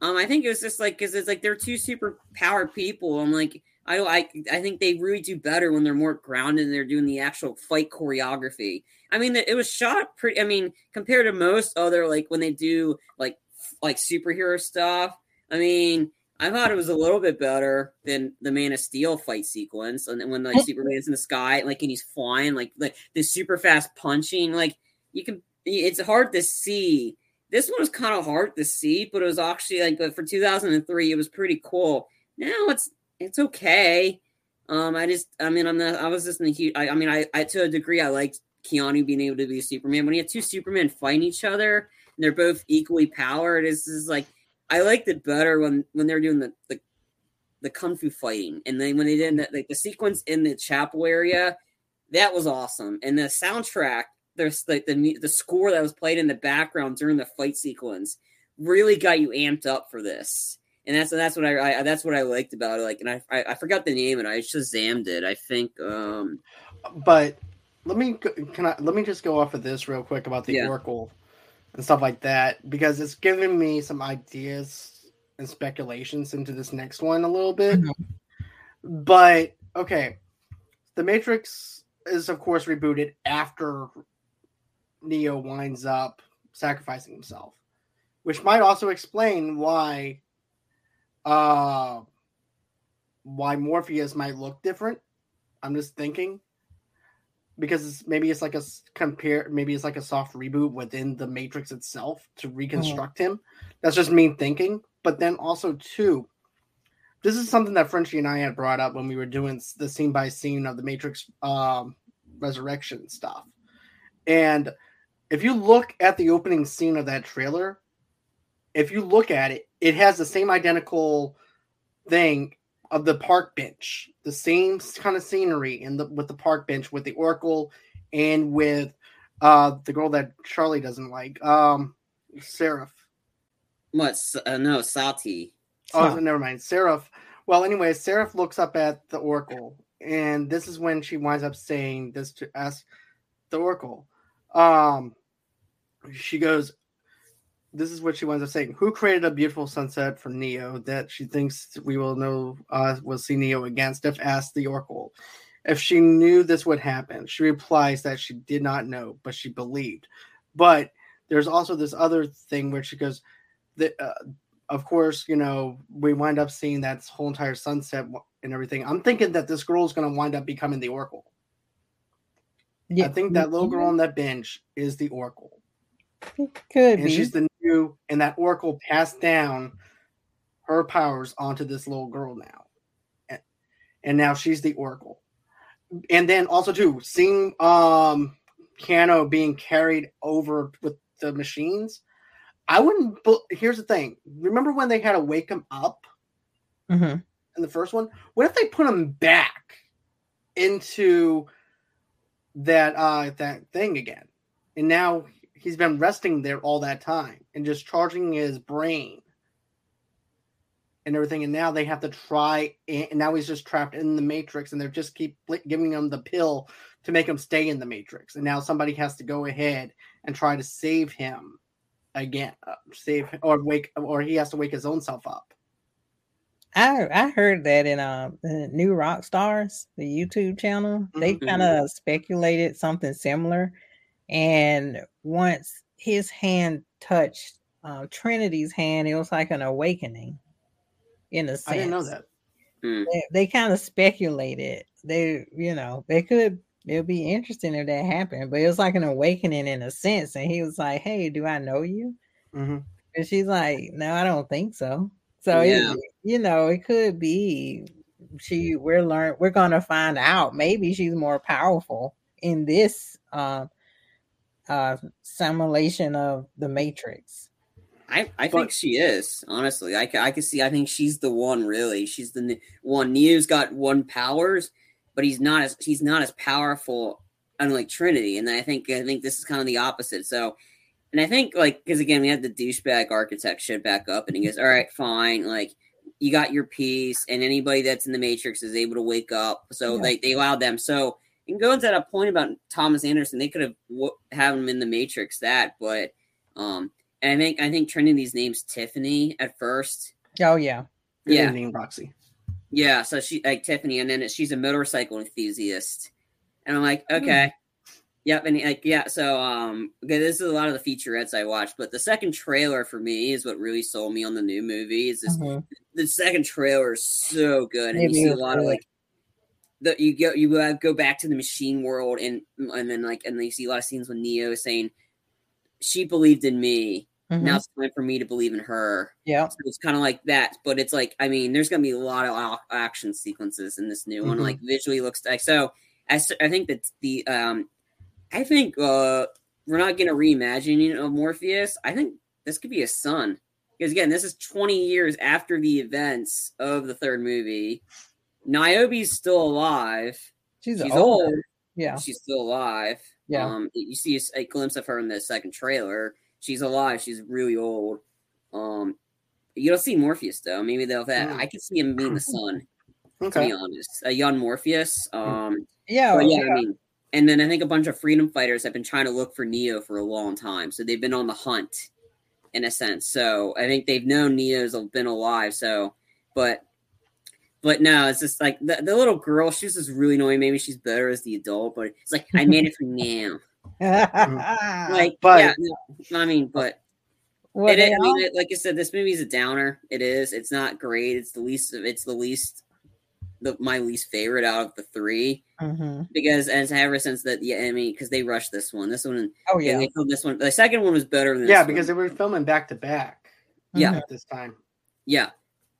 Um, I think it was just like because it's like they're two super powered people. I'm like, I, I I think they really do better when they're more grounded and they're doing the actual fight choreography. I mean, it was shot pretty. I mean, compared to most other like when they do like like superhero stuff. I mean, I thought it was a little bit better than the Man of Steel fight sequence, and then when like Superman's in the sky, like and he's flying, like like the super fast punching, like you can. It's hard to see this one was kind of hard to see, but it was actually like for 2003, it was pretty cool. Now it's it's okay. Um, I just, I mean, I'm not, I was just in the huge. I, I mean, I, I to a degree, I liked Keanu being able to be Superman. When you have two Supermen fighting each other and they're both equally powered, it's just like I liked it better when when they're doing the the, the kung fu fighting, and then when they did that, like the sequence in the chapel area, that was awesome. And the soundtrack, there's like the the score that was played in the background during the fight sequence really got you amped up for this. And that's that's what I, I that's what I liked about it. Like, and I, I I forgot the name, and I just shazammed it. I think um But let me can I let me just go off of this real quick about the Yeah. Oracle and stuff like that because it's giving me some ideas and speculations into this next one a little bit. Mhm. But okay, the Matrix is of course rebooted after Neo winds up sacrificing himself, which might also explain why uh why Morpheus might look different. I'm just thinking because maybe it's like a compare maybe it's like a soft reboot within the Matrix itself to reconstruct him. That's just me thinking. But then also too, this is something that Frenchie and I had brought up when we were doing the scene by scene of the Matrix um, resurrection stuff. And if you look at the opening scene of that trailer, if you look at it, it has the same identical thing of the park bench, the same kind of scenery in the with the park bench with the Oracle and with uh the girl that Charlie doesn't like, um Seraph. what uh, no Sati. Oh, Huh. never mind. Seraph. Well, anyway, Seraph looks up at the Oracle, and this is when she winds up saying this to ask the Oracle. Um, she goes, "This is what she winds up saying. Who created a beautiful sunset for Neo that she thinks we will know uh, will see Neo against if asked the Oracle." If she knew this would happen, she replies that she did not know, but she believed. But there's also this other thing where she goes, that, uh, of course, you know, we wind up seeing that whole entire sunset and everything. I'm thinking that this girl is going to wind up becoming the Oracle. I think that little girl on that bench is the Oracle, could and be. she's the new, and that Oracle passed down her powers onto this little girl now, and, and now she's the Oracle. And then also too, seeing um Keanu being carried over with the machines. I wouldn't. Here's the thing. Remember when they had to wake him up Mhm. in the first one? What if they put him back into that uh that thing again? And now he's been resting there all that time and just charging his brain and everything. And now they have to try, and now he's just trapped in the matrix, and they just keep giving him the pill to make him stay in the matrix. And now somebody has to go ahead and try to save him again, uh, save or wake, or he has to wake his own self up. I I heard that in um the New Rockstars, the YouTube channel. They Mhm. kind of speculated something similar, and once his hand touched uh, Trinity's hand, it was like an awakening. In a sense, I didn't know that. They, they kind of speculated. They, you know, they could It'll be interesting if that happened. But it was like an awakening in a sense. And he was like, Hey, do I know you? hmm And she's like, No, I don't think so. So Yeah. it, you know, it could be she we're learn we're gonna find out. Maybe she's more powerful in this uh uh simulation of the matrix. I, I But- think she is honestly. I, I can see. I think she's the one. Really, she's the one. Neo's got one powers, but he's not as he's not as powerful. Unlike Trinity, and I think I think this is kind of the opposite. So, and I think like because again we had the douchebag architect shit back up, and he goes, "All right, fine, like you got your piece, and anybody that's in the Matrix is able to wake up." So Yeah. they they allowed them. So and going to that point about Thomas Anderson, they could have w- have him in the Matrix that, but um, and I think I think Trinity's name's Tiffany at first. Oh yeah. Yeah. evening, Roxy. Yeah, so she like Tiffany, and then she's a motorcycle enthusiast, and I'm like, okay, yep, and like yeah, so um, okay, this is a lot of the featurettes I watched, but the second trailer for me is what really sold me on the new movie. Is this Mhm. the second trailer is so good, and It you see a lot of like the you go you uh, go back to the machine world, and and then like and then you see a lot of scenes with Neo saying, "She believed in me." Mhm. Now it's time for me to believe in her. yeah. So it's kind of like that, but it's like I mean, there's gonna be a lot of ac- action sequences in this new one. Mhm. Like visually looks like so. I, I think that the um, I think uh, we're not gonna reimagine of Morpheus. I think this could be a son because again, this is 20 years after the events of the third movie. Niobe's still alive. She's, She's old. old. Yeah. She's still alive. Yeah. Um, you see a, a glimpse of her in the second trailer. She's alive. She's really old. Um, you don't see Morpheus though. Maybe they'll that. Mm. I could see him being the son. To be honest, a young Morpheus. Um, yeah. yeah, yeah. I mean, and then I think a bunch of freedom fighters have been trying to look for Neo for a long time, so they've been on the hunt, in a sense. So I think they've known Neo's been alive. So, but, but no, it's just like the, the little girl. She's just really annoying. Maybe she's better as the adult, but it's like I made it for now. Like, mm. But- yeah, no, I mean, but Well, it, I mean, it, like I said, this movie is a downer. It is. It's not great. It's the least. of It's the least. The my least favorite out of the three Mhm. because as ever since that yeah I mean because they rushed this one this one Oh yeah they filmed this one the second one was better than Yeah, because one. they were filming back to back Yeah. At this time. yeah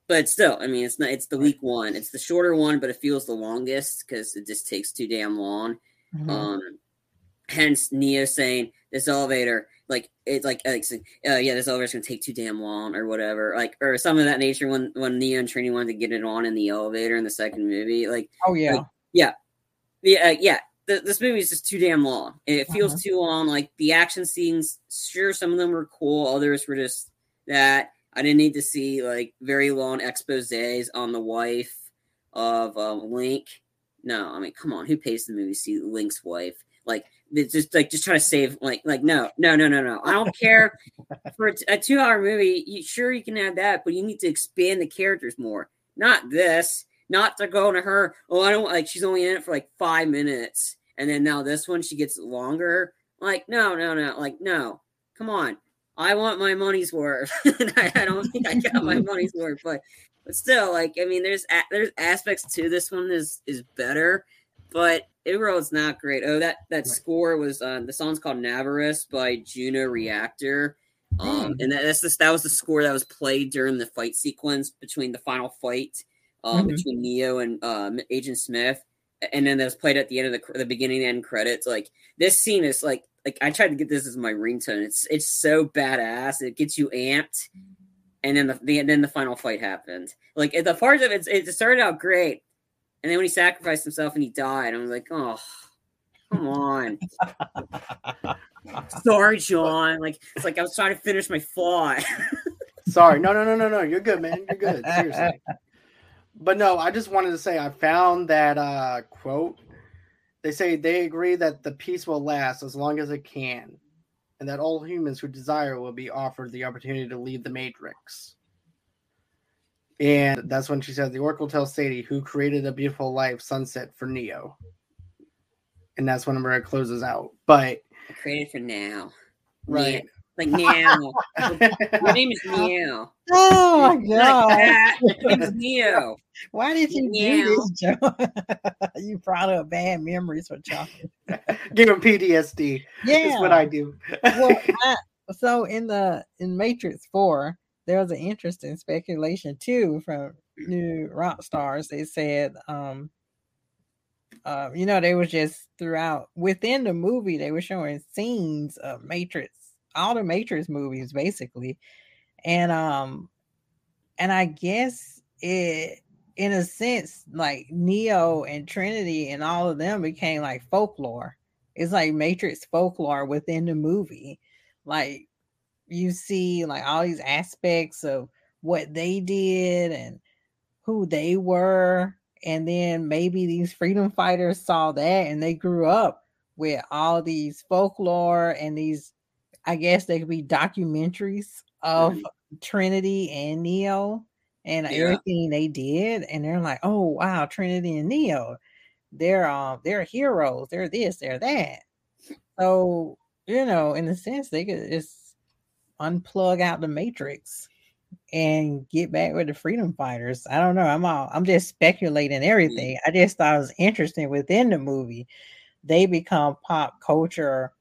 but still I mean it's not it's the weak one it's the shorter one but it feels the longest because it just takes too damn long Mhm. um hence Neo saying this elevator like it's like, like uh, yeah this elevator's gonna take too damn long or whatever like or some of that nature when when Neo and Trini wanted to get it on in the elevator in the second movie like oh yeah. yeah, uh, yeah. The, this movie is just too damn long. It feels Uh-huh. too long. Like the action scenes, sure, some of them were cool. Others were just that. I didn't need to see like very long exposés on the wife of um, Link. No, I mean, come on, who pays the movie to see Link's wife? Like, it's just like just trying to save like like no no no no no. I don't care for a two hour movie. You, sure, you can have that, but you need to expand the characters more. Not this not to go to her. Oh, I don't like. She's only in it for like five minutes, and then now this one she gets longer. Like, no, no, no. Like, no. Come on. I want my money's worth. I, I don't think I got my money's worth, but but still, like, I mean, there's a, there's aspects to this one is is better, but it's not great. Oh, that that Right. score was uh, the song's called Navras by Juno Reactor. Um, and that, that's the, that was the score that was played during the fight sequence between the final fight um, Mhm. between Neo and um, Agent Smith, and then that was played at the end of the the beginning end credits. Like this scene is like like I tried to get this as my ringtone. It's it's so badass. It gets you amped, and then the, the then the final fight happened. Like the parts of it, it started out great, and then when he sacrificed himself and he died, I was like, oh. Come on. Sorry, John. Like it's like I was trying to finish my thought. Sorry, no, no, no, no, no. You're good, man. You're good. Seriously. But no, I just wanted to say I found that uh, quote. They say they agree that the peace will last as long as it can, and that all humans who desire will be offered the opportunity to leave the Matrix. And that's when she said, The Oracle tells Sati, who created a beautiful life sunset for Neo. And that's when it closes out. But Created for now. right. Like Neo. Your name is Neo. Oh my Like god! that. Your name is Neo. Why did you Yeah. do this, Joe? you brought up bad memories for chocolate. Give him PTSD. Yeah. That's what I do. well, I, so in the in Matrix Four, there was an interesting speculation too from New Rockstars. They said, um, uh, you know, they was just throughout within the movie, they were showing scenes of Matrix, all the Matrix movies basically, and um, and I guess it. In a sense, like Neo and Trinity and all of them became like folklore. It's like Matrix folklore within the movie like you see like all these aspects of what they did and who they were and then maybe these freedom fighters saw that and they grew up with all these folklore and these i guess they could be documentaries of trinity and neo and Yeah. everything they did and they're like oh wow trinity and neo they're um they're heroes they're this they're that so you know in a sense they could just unplug out the matrix and get back with the freedom fighters i don't know i'm all i'm just speculating everything i just thought it was interesting within the movie they become pop culture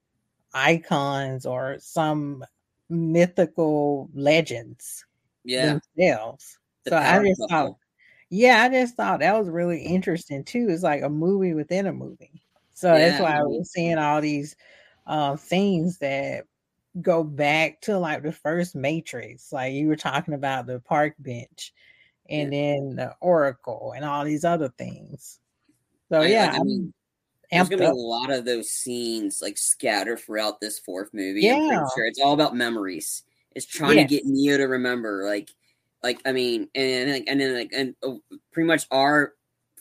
icons or some mythical legends Yeah. themselves the so i just thought couple. yeah, I just thought that was really interesting too. It's like a movie within a movie. So that's why I was seeing all these uh things that go back to like the first Matrix. Like you were talking about the park bench and then the Oracle and all these other things. So I- yeah, I I'm mean, There's gonna be a lot of those scenes like scattered throughout this fourth movie. I'm Yeah. sure it's all about memories. It's trying Yes. to get Neo to remember, like, like I mean, and like, and then like, and uh, pretty much our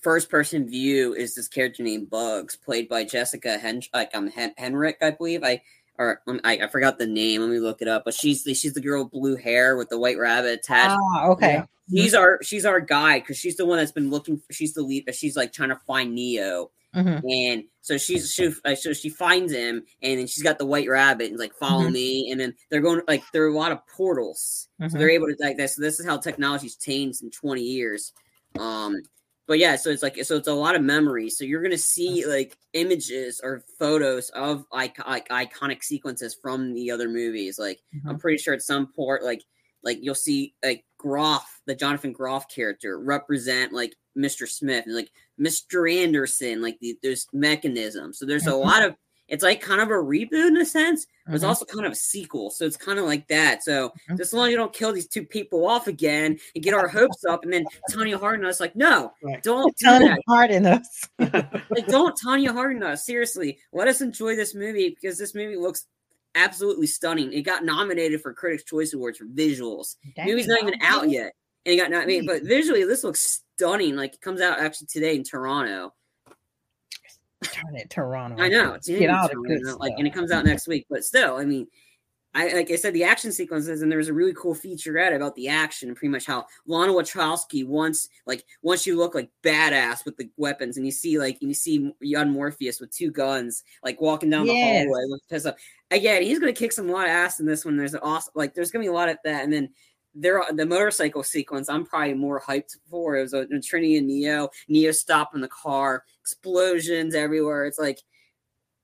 first person view is this character named Bugs, played by Jessica Hen, like um Hen- Henrik, I believe. I or I, I forgot the name. Let me look it up. But she's the, she's the girl with blue hair with the white rabbit attached. Ah, okay. Yeah. She's our she's our guide because she's the one that's been looking. For, she's the lead. But she's like trying to find Neo. Mhm. And so she's she uh, so she finds him, and then she's got the white rabbit, and like follow Mhm. me, and then they're going like there are a lot of portals, so Mhm. they're able to like this. So this is how technology's changed in twenty years. Um, but yeah, so it's like so it's a lot of memories. So you're gonna see like images or photos of icon- like iconic sequences from the other movies. Like I'm pretty sure at some point, like like you'll see like Groff, the Jonathan Groff character, represent like Mr. Smith and like Mr. Anderson, like the, there's mechanisms. So there's a Mhm. lot of it's like kind of a reboot in a sense, but it's Mhm. also kind of a sequel. So it's kind of like that. So Mhm. just as long as you don't kill these two people off again and get our hopes up, and then Tonya Harding us like, no, Right. don't do Tony that. us. Like, don't Tonya Harding us. Seriously, let us enjoy this movie because this movie looks absolutely stunning. It got nominated for Critics' Choice Awards for visuals. movie's not even out yet, and it got not nominated. But visually, this looks stunning. Like it comes out actually today in Toronto. Turn it Toronto. I know it's Get the Toronto, good like, and it comes out next week. But still, I mean. I like I said, the action sequences, and there was a really cool featurette about the action and pretty much how Lana Wachowski once, like, once you look like badass with the weapons, and you see like you see young Morpheus with two guns, like walking down Yes. the hallway with pistol. Uh, again, he's gonna kick some lot of ass in this one. There's an awesome, like, there's gonna be a lot of that, and then there the motorcycle sequence. I'm probably more hyped for. It was a, a Trinity and Neo, Neo stopping the car, explosions everywhere. It's like,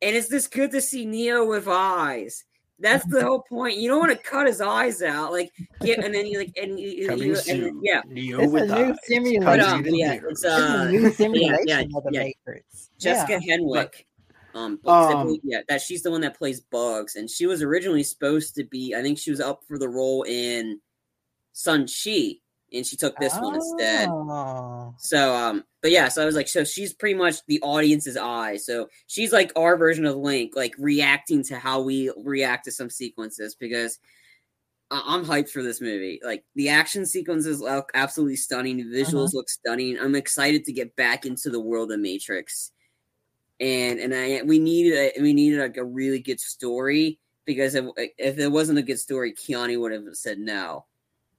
and it's just good to see Neo with eyes. That's the whole point. You don't want to cut his eyes out, like get, and then you like, and, you, Coming you, and soon. yeah, Neo It's a with new eyes. simulation. but, um, yeah, here. it's It's a uh, new simulation yeah, of the yeah. Matrix. Jessica Yeah. Henwick. Um, Um, yeah, that she's the one that plays Bugs, and she was originally supposed to be. I think she was up for the role in Shang-Chi, and she took this one instead. Oh. So, um, but yeah, so I was like, so she's pretty much the audience's eye. So she's like our version of Link, like reacting to how we react to some sequences because I- I'm hyped for this movie. Like the action sequences look absolutely stunning, the visuals look stunning. I'm excited to get back into the world of Matrix, and and I we needed a, we needed like a really good story because if, if it wasn't a good story, Keanu would have said no.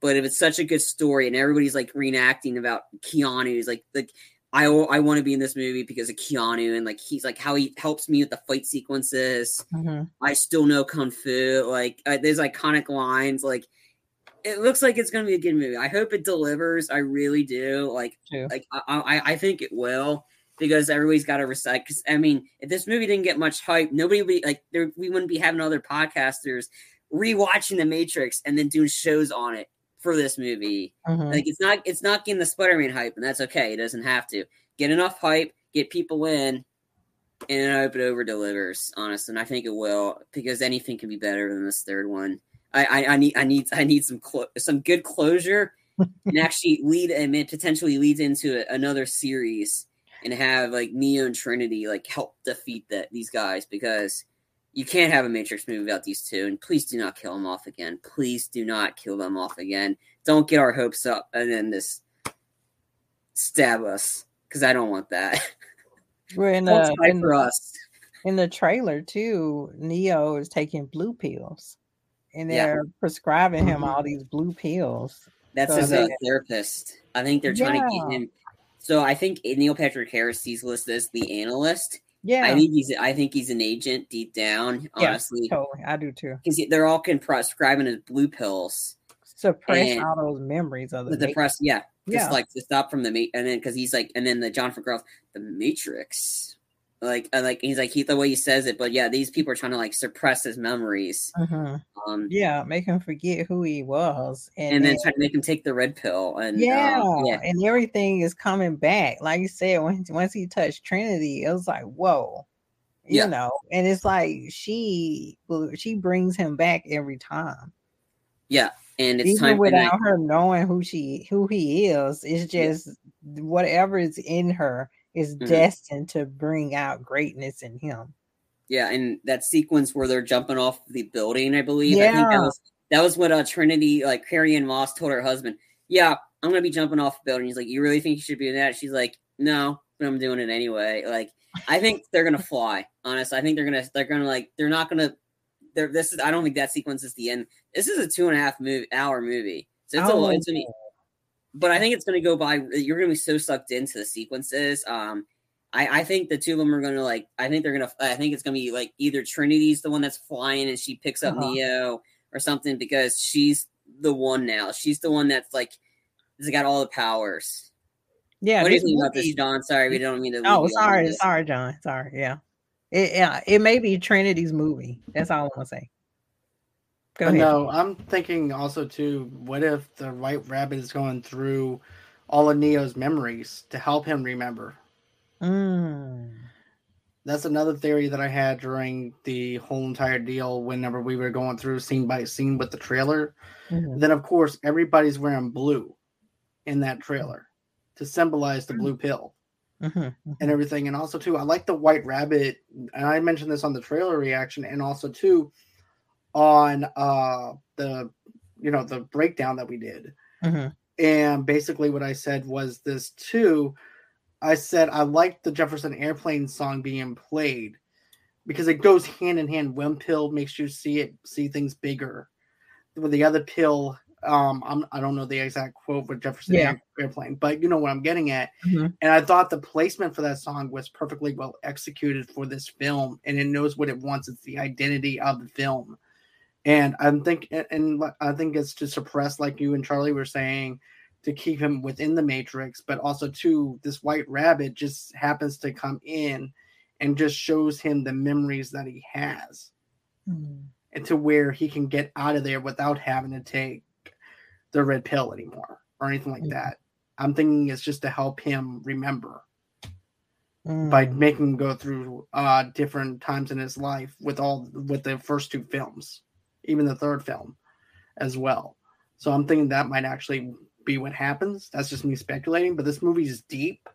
But if it's such a good story and everybody's like reenacting about Keanu, he's like like I I want to be in this movie because of Keanu and like he's like how he helps me with the fight sequences. Mhm. I still know kung fu. Like uh, there's iconic lines. Like it looks like it's gonna be a good movie. I hope it delivers. I really do. Like like I I, I think it will because everybody's got to recite. Because I mean, if this movie didn't get much hype, nobody would be like there. We wouldn't be having other podcasters rewatching The Matrix and then doing shows on it for this movie. Mhm. Like it's not it's not getting the Spider-Man hype, and that's okay. It doesn't have to get enough hype, get people in, and I hope it over delivers. Honest, and I think it will because anything can be better than this third one. I I, I need I need I need some clo- some good closure and actually lead and it potentially leads into a, another series and have like Neo and Trinity like help defeat that these guys because you can't have a Matrix movie without these two. And please do not kill them off again. Please do not kill them off again. Don't get our hopes up and then this stab us because I don't want that. Well, in the in, for us. in the trailer too, Neo is taking blue pills, and they're prescribing him all these blue pills. That's So his that- therapist. I think they're trying to get him. So I think Neil Patrick Harris he's listed as the analyst. Yeah, I think he's I think he's an agent deep down. Yeah. Honestly, totally. I do too. because they're all can prescribing his blue pills. Suppress all those memories of the The, press, yeah, just Yeah. like to stop from the ma- and then because he's like, and then the John Girls, the Matrix, like, uh, like he's like he the way he says it, but yeah, these people are trying to like suppress his memories, Mhm. um, Yeah, make him forget who he was, and, and then then- trying to make him take the red pill, and yeah, um, yeah, and everything is coming back. Like you said, when once he touched Trinity, it was like whoa, you Yeah. know. And it's like she she brings him back every time, yeah, and it's even time without her knowing who she who he is. It's just whatever is in her is Mhm. destined to bring out greatness in him. Yeah, and that sequence where they're jumping off the building, I believe. I think that was that was what uh, Trinity, like Carrie-Anne Moss, told her husband. Yeah, I'm gonna be jumping off the building. He's like, "You really think you should be doing that?" She's like, "No, but I'm doing it anyway." Like, I think they're gonna fly. Honest, I think they're gonna they're gonna like they're not gonna. They're this is I don't think that sequence is the end. This is a two and a half movie hour movie, so it's a Oh, lot. It's gonna be, but I think it's gonna go by. You're gonna be so sucked into the sequences. Um, I, I think the two of them are gonna like. I think they're gonna. I think it's gonna be like either Trinity's the one that's flying and she picks up Uh-huh. Neo or something because she's the one now. She's the one that's like has got all the powers. Yeah. what do you think about this, John? Sorry, we don't mean to. Oh, sorry, sorry, John. Sorry. Yeah. It, yeah, it may be Trinity's movie. That's all I want to say. Go ahead. no, I'm thinking also too. What if the White Rabbit is going through all of Neo's memories to help him remember? Mm. That's another theory that I had during the whole entire deal. Whenever we were going through scene by scene with the trailer, Mhm. then of course everybody's wearing blue in that trailer to symbolize the blue pill Mhm. and everything. And also too, I like the White Rabbit, and I mentioned this on the trailer reaction, and also too on uh the you know the breakdown that we did. Mhm. And basically, what I said was this too. I said I like the Jefferson Airplane song being played because it goes hand in hand. One pill makes you see it, see things bigger. With the other pill, um, I'm, I don't know the exact quote with Jefferson Yeah. Airplane, but you know what I'm getting at. Mhm. And I thought the placement for that song was perfectly well executed for this film, and it knows what it wants. It's the identity of the film, and I'm think and- I think it's to suppress, like you and Charlie were saying, to keep him within the matrix, but also too, this white rabbit just happens to come in and just shows him the memories that he has, Mhm. and to where he can get out of there without having to take the red pill anymore or anything like Mhm. that. I'm thinking it's just to help him remember by Mm. making him go through uh different times in his life with all with the first two films, even the third film as well. So I'm thinking that might actually be what happens. That's just me speculating, but this movie is deep.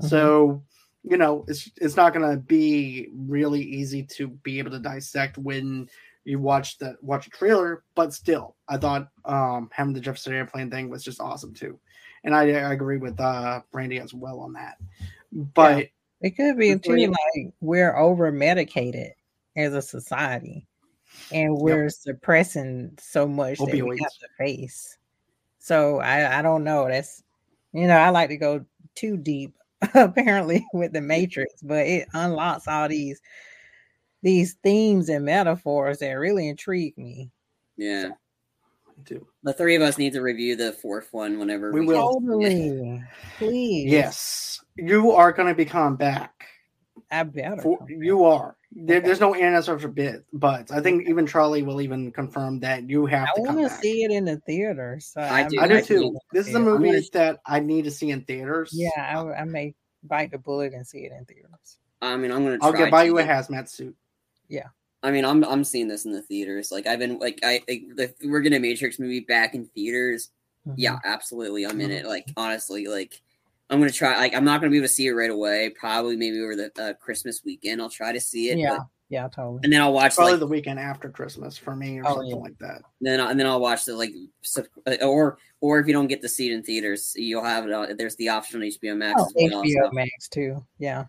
So, you know, it's it's not going to be really easy to be able to dissect when you watch the watch a trailer, but still, I thought um having the Jefferson Airplane thing was just awesome too. And I, I agree with uh Brandy as well on that. But It could be too like we're over medicated as a society and we're suppressing so much that we have to face. So I, I don't know. That's you know, I like to go too deep apparently with the Matrix, but it unlocks all these these themes and metaphors that really intrigue me. Yeah. too. The three of us need to review the fourth one whenever We we, will. Totally. Please. Yes, you are going to be coming back. I better. For, you are. There, Okay. There's no answer for bit, but I think even Charlie will even confirm that you have I to come want to see it in the theater. So I do- I do too. This is a movie gonna- that I need to see in theaters. Yeah, I, I may bite the bullet and see it in theaters. I mean, I'm gonna. Try I'll get buy you a to. hazmat suit. Yeah. I mean, I'm I'm seeing this in the theaters. Like I've been like I like, if we're getting a Matrix movie back in theaters. Mhm. Yeah, absolutely. I'm in Mhm. it. Like honestly, like I'm gonna try. Like I'm not gonna be able to see it right away. Probably maybe over the uh, Christmas weekend. I'll try to see it. Yeah, but- yeah, totally. and then I'll watch Probably like the weekend after Christmas for me or Oh, something yeah. like that. then I- and then I'll watch the like uh, or or if you don't get to see it in theaters, you'll have it. On, there's the option on HBO Max Oh, as well. HBO so- Max too. Yeah.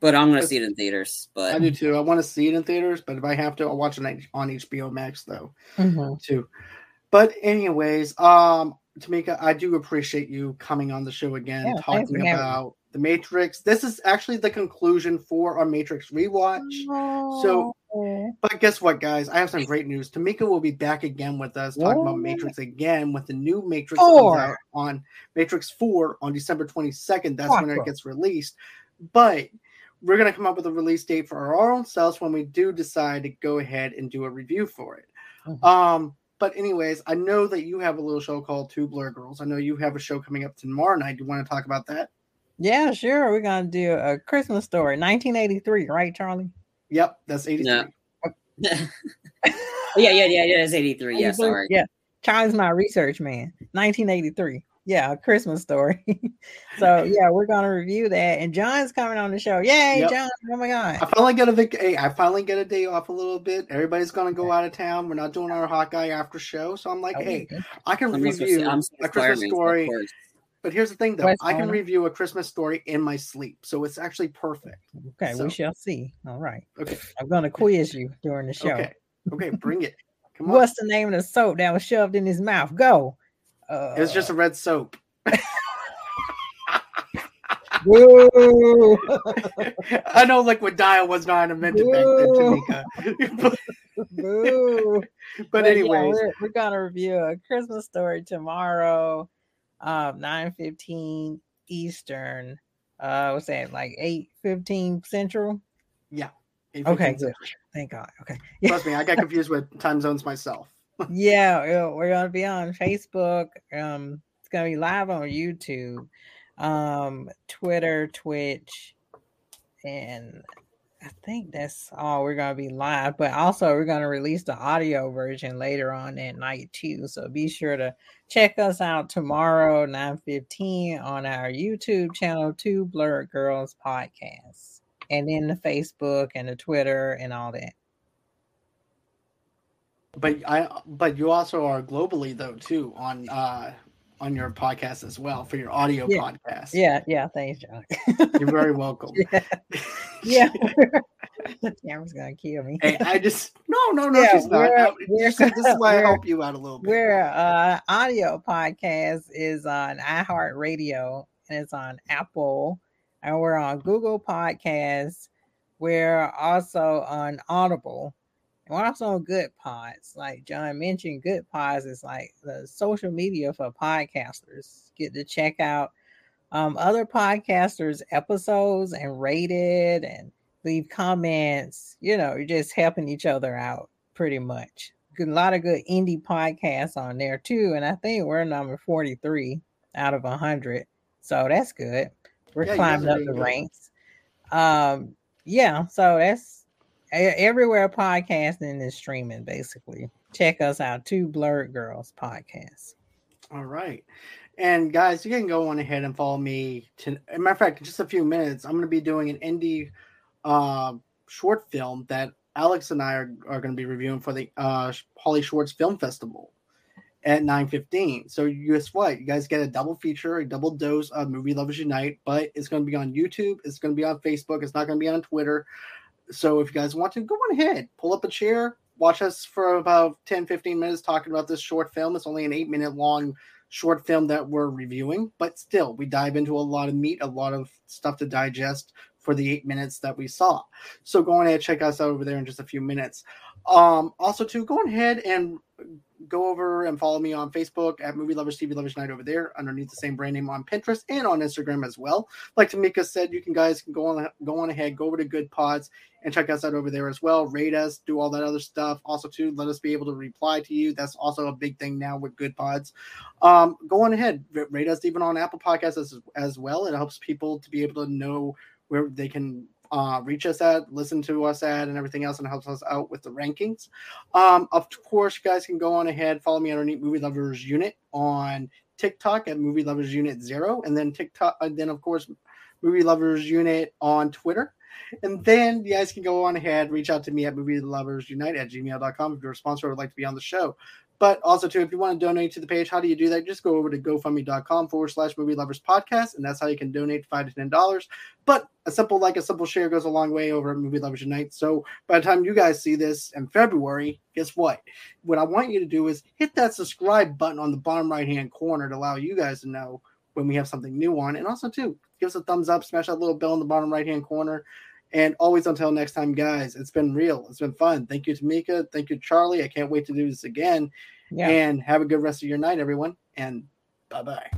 But I'm gonna see it in theaters. But I do too. I want to see it in theaters, but if I have to, I'll watch it on HBO Max though Mhm. too. But anyways, um, Tamika, I do appreciate you coming on the show again, Yeah, talking for having me. about the Matrix. This is actually the conclusion for our Matrix rewatch. So- Oh. But guess what, guys? I have some great news. Tamika will be back again with us talking about Matrix again with the new Matrix on Matrix 4 on December 22nd. That's when it gets released. But we're going to come up with a release date for our own selves when we do decide to go ahead and do a review for it. Mhm. Um, but anyways, I know that you have a little show called Two Blurred Girls. I know you have a show coming up tomorrow night. Do you want to talk about that? Yeah, sure. We're gonna do a Christmas story, 1983, right, Charlie? Yep, that's 83. No. yeah, yeah, yeah, yeah. It's 83. Yeah, sorry. Yeah, Charlie's my research man. 1983. Yeah, a Christmas story. so yeah, we're gonna review that, and John's coming on the show. Yay, Yep. John! Oh my god! I finally get a vac- hey, I finally get a day off a little bit. Everybody's gonna go out of town. We're not doing our Hawkeye after show, so I'm like, Oh, hey, okay. I can I'm review I'm a Christmas story. But here's the thing, though, West I can Island. review a Christmas story in my sleep, so it's actually perfect. Okay, So- we shall see. All right, Okay, I'm gonna quiz you during the show. okay, okay. Bring it. Come on. What's the name of the soap that was shoved in his mouth? Go. Uh, It was just a red soap. Woo! I know liquid dial was not invented back then, Boo. Tamika. Boo. but anyway, yeah, we're, we're gonna review a Christmas story tomorrow, um, nine fifteen Eastern. Uh, what's that? Like eight fifteen Central. yeah. Okay, good. Thank God. Okay. Trust me, I got confused with time zones myself. Yeah, we're gonna be on Facebook. Um, it's gonna be live on YouTube, um, Twitter, Twitch, and I think that's all we're gonna be live. But also, we're gonna release the audio version later on that night too. So be sure to check us out tomorrow, nine fifteen, on our YouTube channel, Two Blurred Girls Podcast, and then the Facebook and the Twitter and all that. But I but you also are globally though too on uh on your podcast as well for your audio Yeah. podcast. Yeah, yeah. Thanks, John. You're very welcome. Yeah. Yeah. the camera's gonna kill me. hey, I just no no no Yeah, she's not. I- we're- this, is- why I help you out a little bit. We're uh audio podcast is on iHeartRadio and it's on Apple and we're on Google Podcasts. We're also on Audible. We're also on Good Pods. Like John mentioned, Good Pods is like the social media for podcasters. Get to check out um, other podcasters' episodes and rate it and leave comments. You know, you're just helping each other out pretty much. Good, a lot of good indie podcasts on there too. And I think we're number 43 out of 100. So that's good. We're Yeah, climbing up the good. ranks. Um, yeah, so that's everywhere podcasting is streaming basically. Check us out, Two Blurred Girls podcast. All right. And guys, you can go on ahead and follow me. To, matter of fact, in just a few minutes, I'm going to be doing an indie uh, short film that Alex and I are, are going to be reviewing for the uh, Holly Schwartz Film Festival at 9.15. So guess what? You guys get a double feature, a double dose of Movie Lovers Unite, but it's going to be on YouTube. It's going to be on Facebook. It's not going to be on Twitter. So if you guys want to, go on ahead. Pull up a chair. Watch us for about 10, 15 minutes talking about this short film. It's only an eight minute long short film that we're reviewing, but still, we dive into a lot of meat, a lot of stuff to digest for the eight minutes that we saw. So go ahead, check us out over there in just a few minutes. Um, also, to go ahead and go over and follow me on Facebook at Movie Lovers TV Lovers Night over there underneath the same brand name on Pinterest and on Instagram as well. Like Tamika said, you can guys can go on go on ahead, go over to Good Pods and check us out over there as well. Rate us, do all that other stuff. Also, too, let us be able to reply to you. That's also a big thing now with Good Pods. Um, go on ahead, rate us even on Apple Podcasts as, as well. It helps people to be able to know where they can uh, reach us at, listen to us at, and everything else, and helps us out with the rankings. Um, of course, you guys can go on ahead, follow me underneath Movie Lovers Unite on TikTok at Movie Lovers Unite Zero, and then TikTok, and then of course, Movie Lovers Unite on Twitter. And then you guys can go on ahead, reach out to me at movie lovers unite at gmail.com if you're a sponsor or would like to be on the show. But also, too, if you want to donate to the page, how do you do that? Just go over to gofundme.com forward slash movie lovers podcast, and that's how you can donate five to ten dollars. But a simple like a simple share goes a long way over at Movie Lovers Unite. So by the time you guys see this in February, guess what? What I want you to do is hit that subscribe button on the bottom right hand corner to allow you guys to know when we have something new on. And also, too, give us a thumbs up, smash that little bell in the bottom right hand corner. And always until next time, guys, it's been real. It's been fun. Thank you, Tamika. Thank you, Charlie. I can't wait to do this again. Yeah. And have a good rest of your night, everyone. And bye bye.